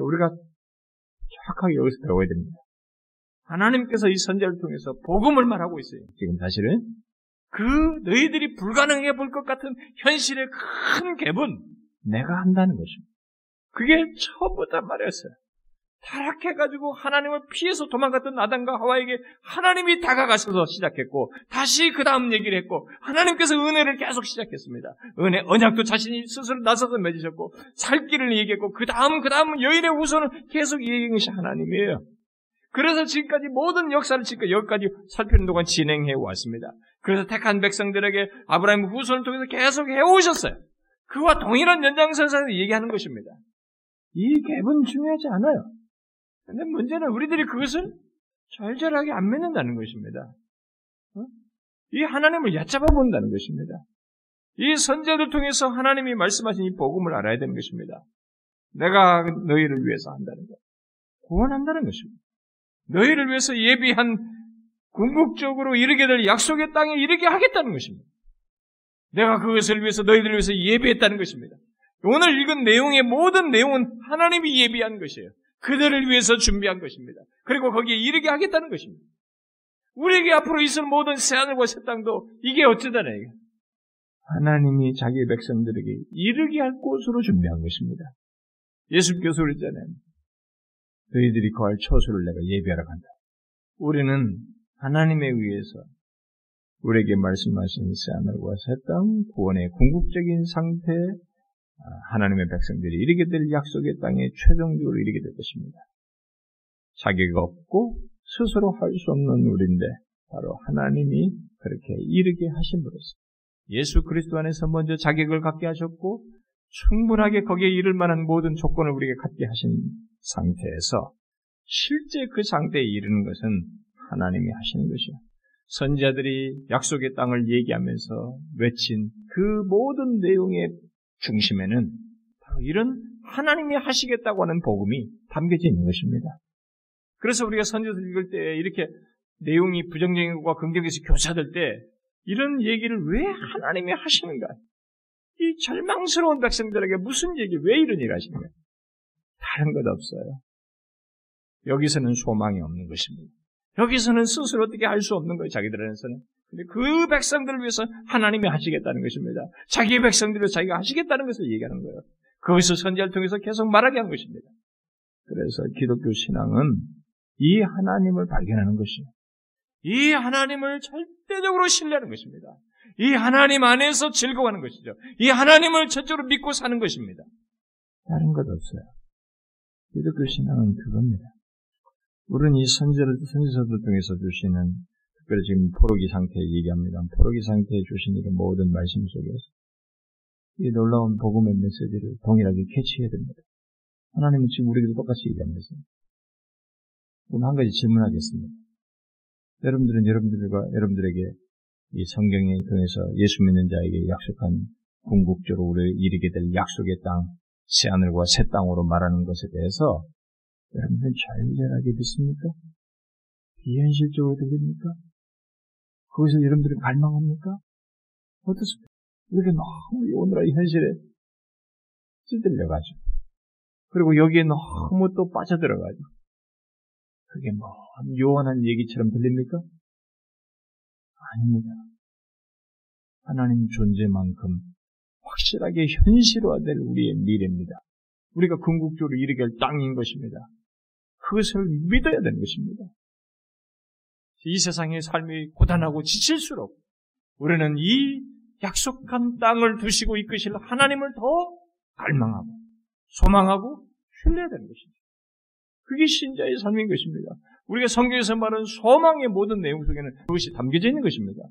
우리가 정확하게 여기서 배워야 됩니다. 하나님께서 이 선제를 통해서 복음을 말하고 있어요. 지금 사실은 그 너희들이 불가능해 볼 것 같은 현실의 큰 갭은 내가 한다는 것입니다. 그게 처음부터 말했어요. 타락해가지고 하나님을 피해서 도망갔던 아담과 하와에게 하나님이 다가가셔서 시작했고 다시 그 다음 얘기를 했고 하나님께서 은혜를 계속 시작했습니다. 은혜 언약도 자신이 스스로 나서서 맺으셨고 살 길을 얘기했고 그 다음 그 다음 여인의 우선은 계속 얘기한 것이 하나님이에요. 그래서 지금까지 모든 역사를 지금 여기까지 살피는 동안 진행해 왔습니다. 그래서 택한 백성들에게 아브라함 후손을 통해서 계속 해오셨어요. 그와 동일한 연장선상에서 얘기하는 것입니다. 이 갭은 중요하지 않아요. 근데 문제는 우리들이 그것을 절절하게 안 맺는다는 것입니다. 어? 이 하나님을 얕잡아 본다는 것입니다. 이 선제를 통해서 하나님이 말씀하신 이 복음을 알아야 되는 것입니다. 내가 너희를 위해서 한다는 것. 구원한다는 것입니다. 너희를 위해서 예비한 궁극적으로 이르게 될 약속의 땅에 이르게 하겠다는 것입니다. 내가 그것을 위해서 너희들을 위해서 예비했다는 것입니다. 오늘 읽은 내용의 모든 내용은 하나님이 예비한 것이에요. 그들을 위해서 준비한 것입니다. 그리고 거기에 이르게 하겠다는 것입니다. 우리에게 앞으로 있을 모든 새하늘과 새 땅도 이게 어쩌다냐 이게. 하나님이 자기 백성들에게 이르게 할 곳으로 준비한 것입니다. 예수께서 그랬잖아요. 너희들이 거할 처소를 내가 예비하러 간다. 우리는 하나님에 의해서 우리에게 말씀하신 새하늘과 새 땅, 구원의 궁극적인 상태, 아, 하나님의 백성들이 이르게 될 약속의 땅에 최종적으로 이르게 될 것입니다. 자기가 없고 스스로 할 수 없는 우리인데 바로 하나님이 그렇게 이르게 하심으로써 예수 그리스도 안에서 먼저 자격을 갖게 하셨고 충분하게 거기에 이를 만한 모든 조건을 우리에게 갖게 하신 상태에서 실제 그 상태에 이르는 것은 하나님이 하시는 것이요. 선자들이 약속의 땅을 얘기하면서 외친 그 모든 내용의 중심에는 바로 이런 하나님이 하시겠다고 하는 복음이 담겨져 있는 것입니다. 그래서 우리가 선지서를 읽을 때 이렇게 내용이 부정적인 것과 긍정에서 교차될 때 이런 얘기를 왜 하나님이 하시는가? 이 절망스러운 백성들에게 무슨 얘기, 왜 이런 일을 하시는가? 다른 것 없어요. 여기서는 소망이 없는 것입니다. 여기서는 스스로 어떻게 할 수 없는 거예요, 자기들한테서는. 근데 그 백성들을 위해서 하나님이 하시겠다는 것입니다. 자기의 백성들을 자기가 하시겠다는 것을 얘기하는 거예요. 그것을 선지를 통해서 계속 말하게 한 것입니다. 그래서 기독교 신앙은 이 하나님을 발견하는 것이요. 이 하나님을 절대적으로 신뢰하는 것입니다. 이 하나님 안에서 즐거워하는 것이죠. 이 하나님을 전적으로 믿고 사는 것입니다. 다른 것 없어요. 기독교 신앙은 그겁니다. 우리는 이 선지를, 선지서들 통해서 주시는 특별히 지금 포로기 상태 얘기합니다. 포로기 상태에 주신 이 모든 말씀 속에서 이 놀라운 복음의 메시지를 동일하게 캐치해야 됩니다. 하나님은 지금 우리에게도 똑같이 얘기합니다. 그럼 한 가지 질문하겠습니다. 여러분들은 여러분들과 여러분들에게 이 성경에 통해서 예수 믿는 자에게 약속한 궁극적으로 우리 이르게 될 약속의 땅, 새 하늘과 새 땅으로 말하는 것에 대해서 여러분들은 절절하게 믿습니까? 비현실적으로 들립니까? 거기서 여러분들이 갈망합니까? 어떻습니까? 이렇게 너무 오늘의 현실에 찌들려가지고 그리고 여기에 너무 또 빠져들어가지고 그게 뭐 요원한 얘기처럼 들립니까? 아닙니다. 하나님 존재만큼 확실하게 현실화될 우리의 미래입니다. 우리가 궁극적으로 이르게 할 땅인 것입니다. 그것을 믿어야 되는 것입니다. 이 세상의 삶이 고단하고 지칠수록 우리는 이 약속한 땅을 두시고 이끄실 하나님을 더 갈망하고 소망하고 신뢰해야 되는 것입니다. 그게 신자의 삶인 것입니다. 우리가 성경에서 말하는 소망의 모든 내용 속에는 그것이 담겨져 있는 것입니다.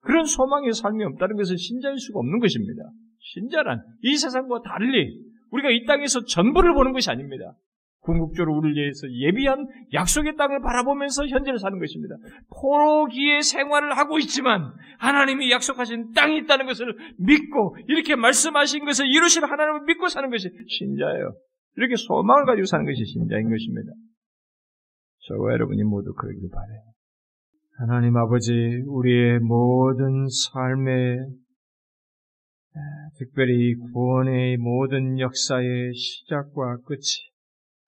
그런 소망의 삶이 없다는 것은 신자일 수가 없는 것입니다. 신자란 이 세상과 달리 우리가 이 땅에서 전부를 보는 것이 아닙니다. 궁극적으로 우리를 위해서 예비한 약속의 땅을 바라보면서 현재를 사는 것입니다. 포로기의 생활을 하고 있지만 하나님이 약속하신 땅이 있다는 것을 믿고 이렇게 말씀하신 것을 이루실 하나님을 믿고 사는 것이 신자예요. 이렇게 소망을 가지고 사는 것이 신자인 것입니다. 저와 여러분이 모두 그러길 바래요. 하나님 아버지, 우리의 모든 삶의 특별히 구원의 모든 역사의 시작과 끝이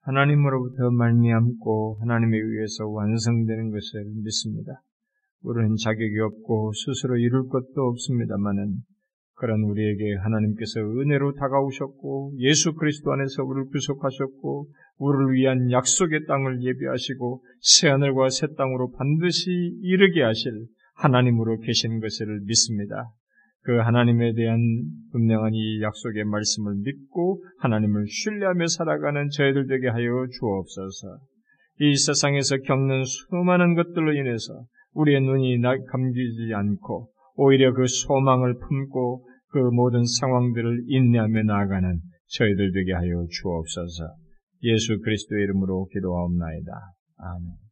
하나님으로부터 말미암고 하나님에 의해서 완성되는 것을 믿습니다. 우리는 자격이 없고 스스로 이룰 것도 없습니다만은 그런 우리에게 하나님께서 은혜로 다가오셨고 예수 그리스도 안에서 우리를 구속하셨고 우리를 위한 약속의 땅을 예비하시고 새 하늘과 새 땅으로 반드시 이르게 하실 하나님으로 계신 것을 믿습니다. 그 하나님에 대한 분명한 이 약속의 말씀을 믿고 하나님을 신뢰하며 살아가는 저희들 되게 하여 주옵소서. 이 세상에서 겪는 수많은 것들로 인해서 우리의 눈이 감기지 않고 오히려 그 소망을 품고 그 모든 상황들을 인내하며 나아가는 저희들 되게 하여 주옵소서. 예수 그리스도의 이름으로 기도하옵나이다. 아멘.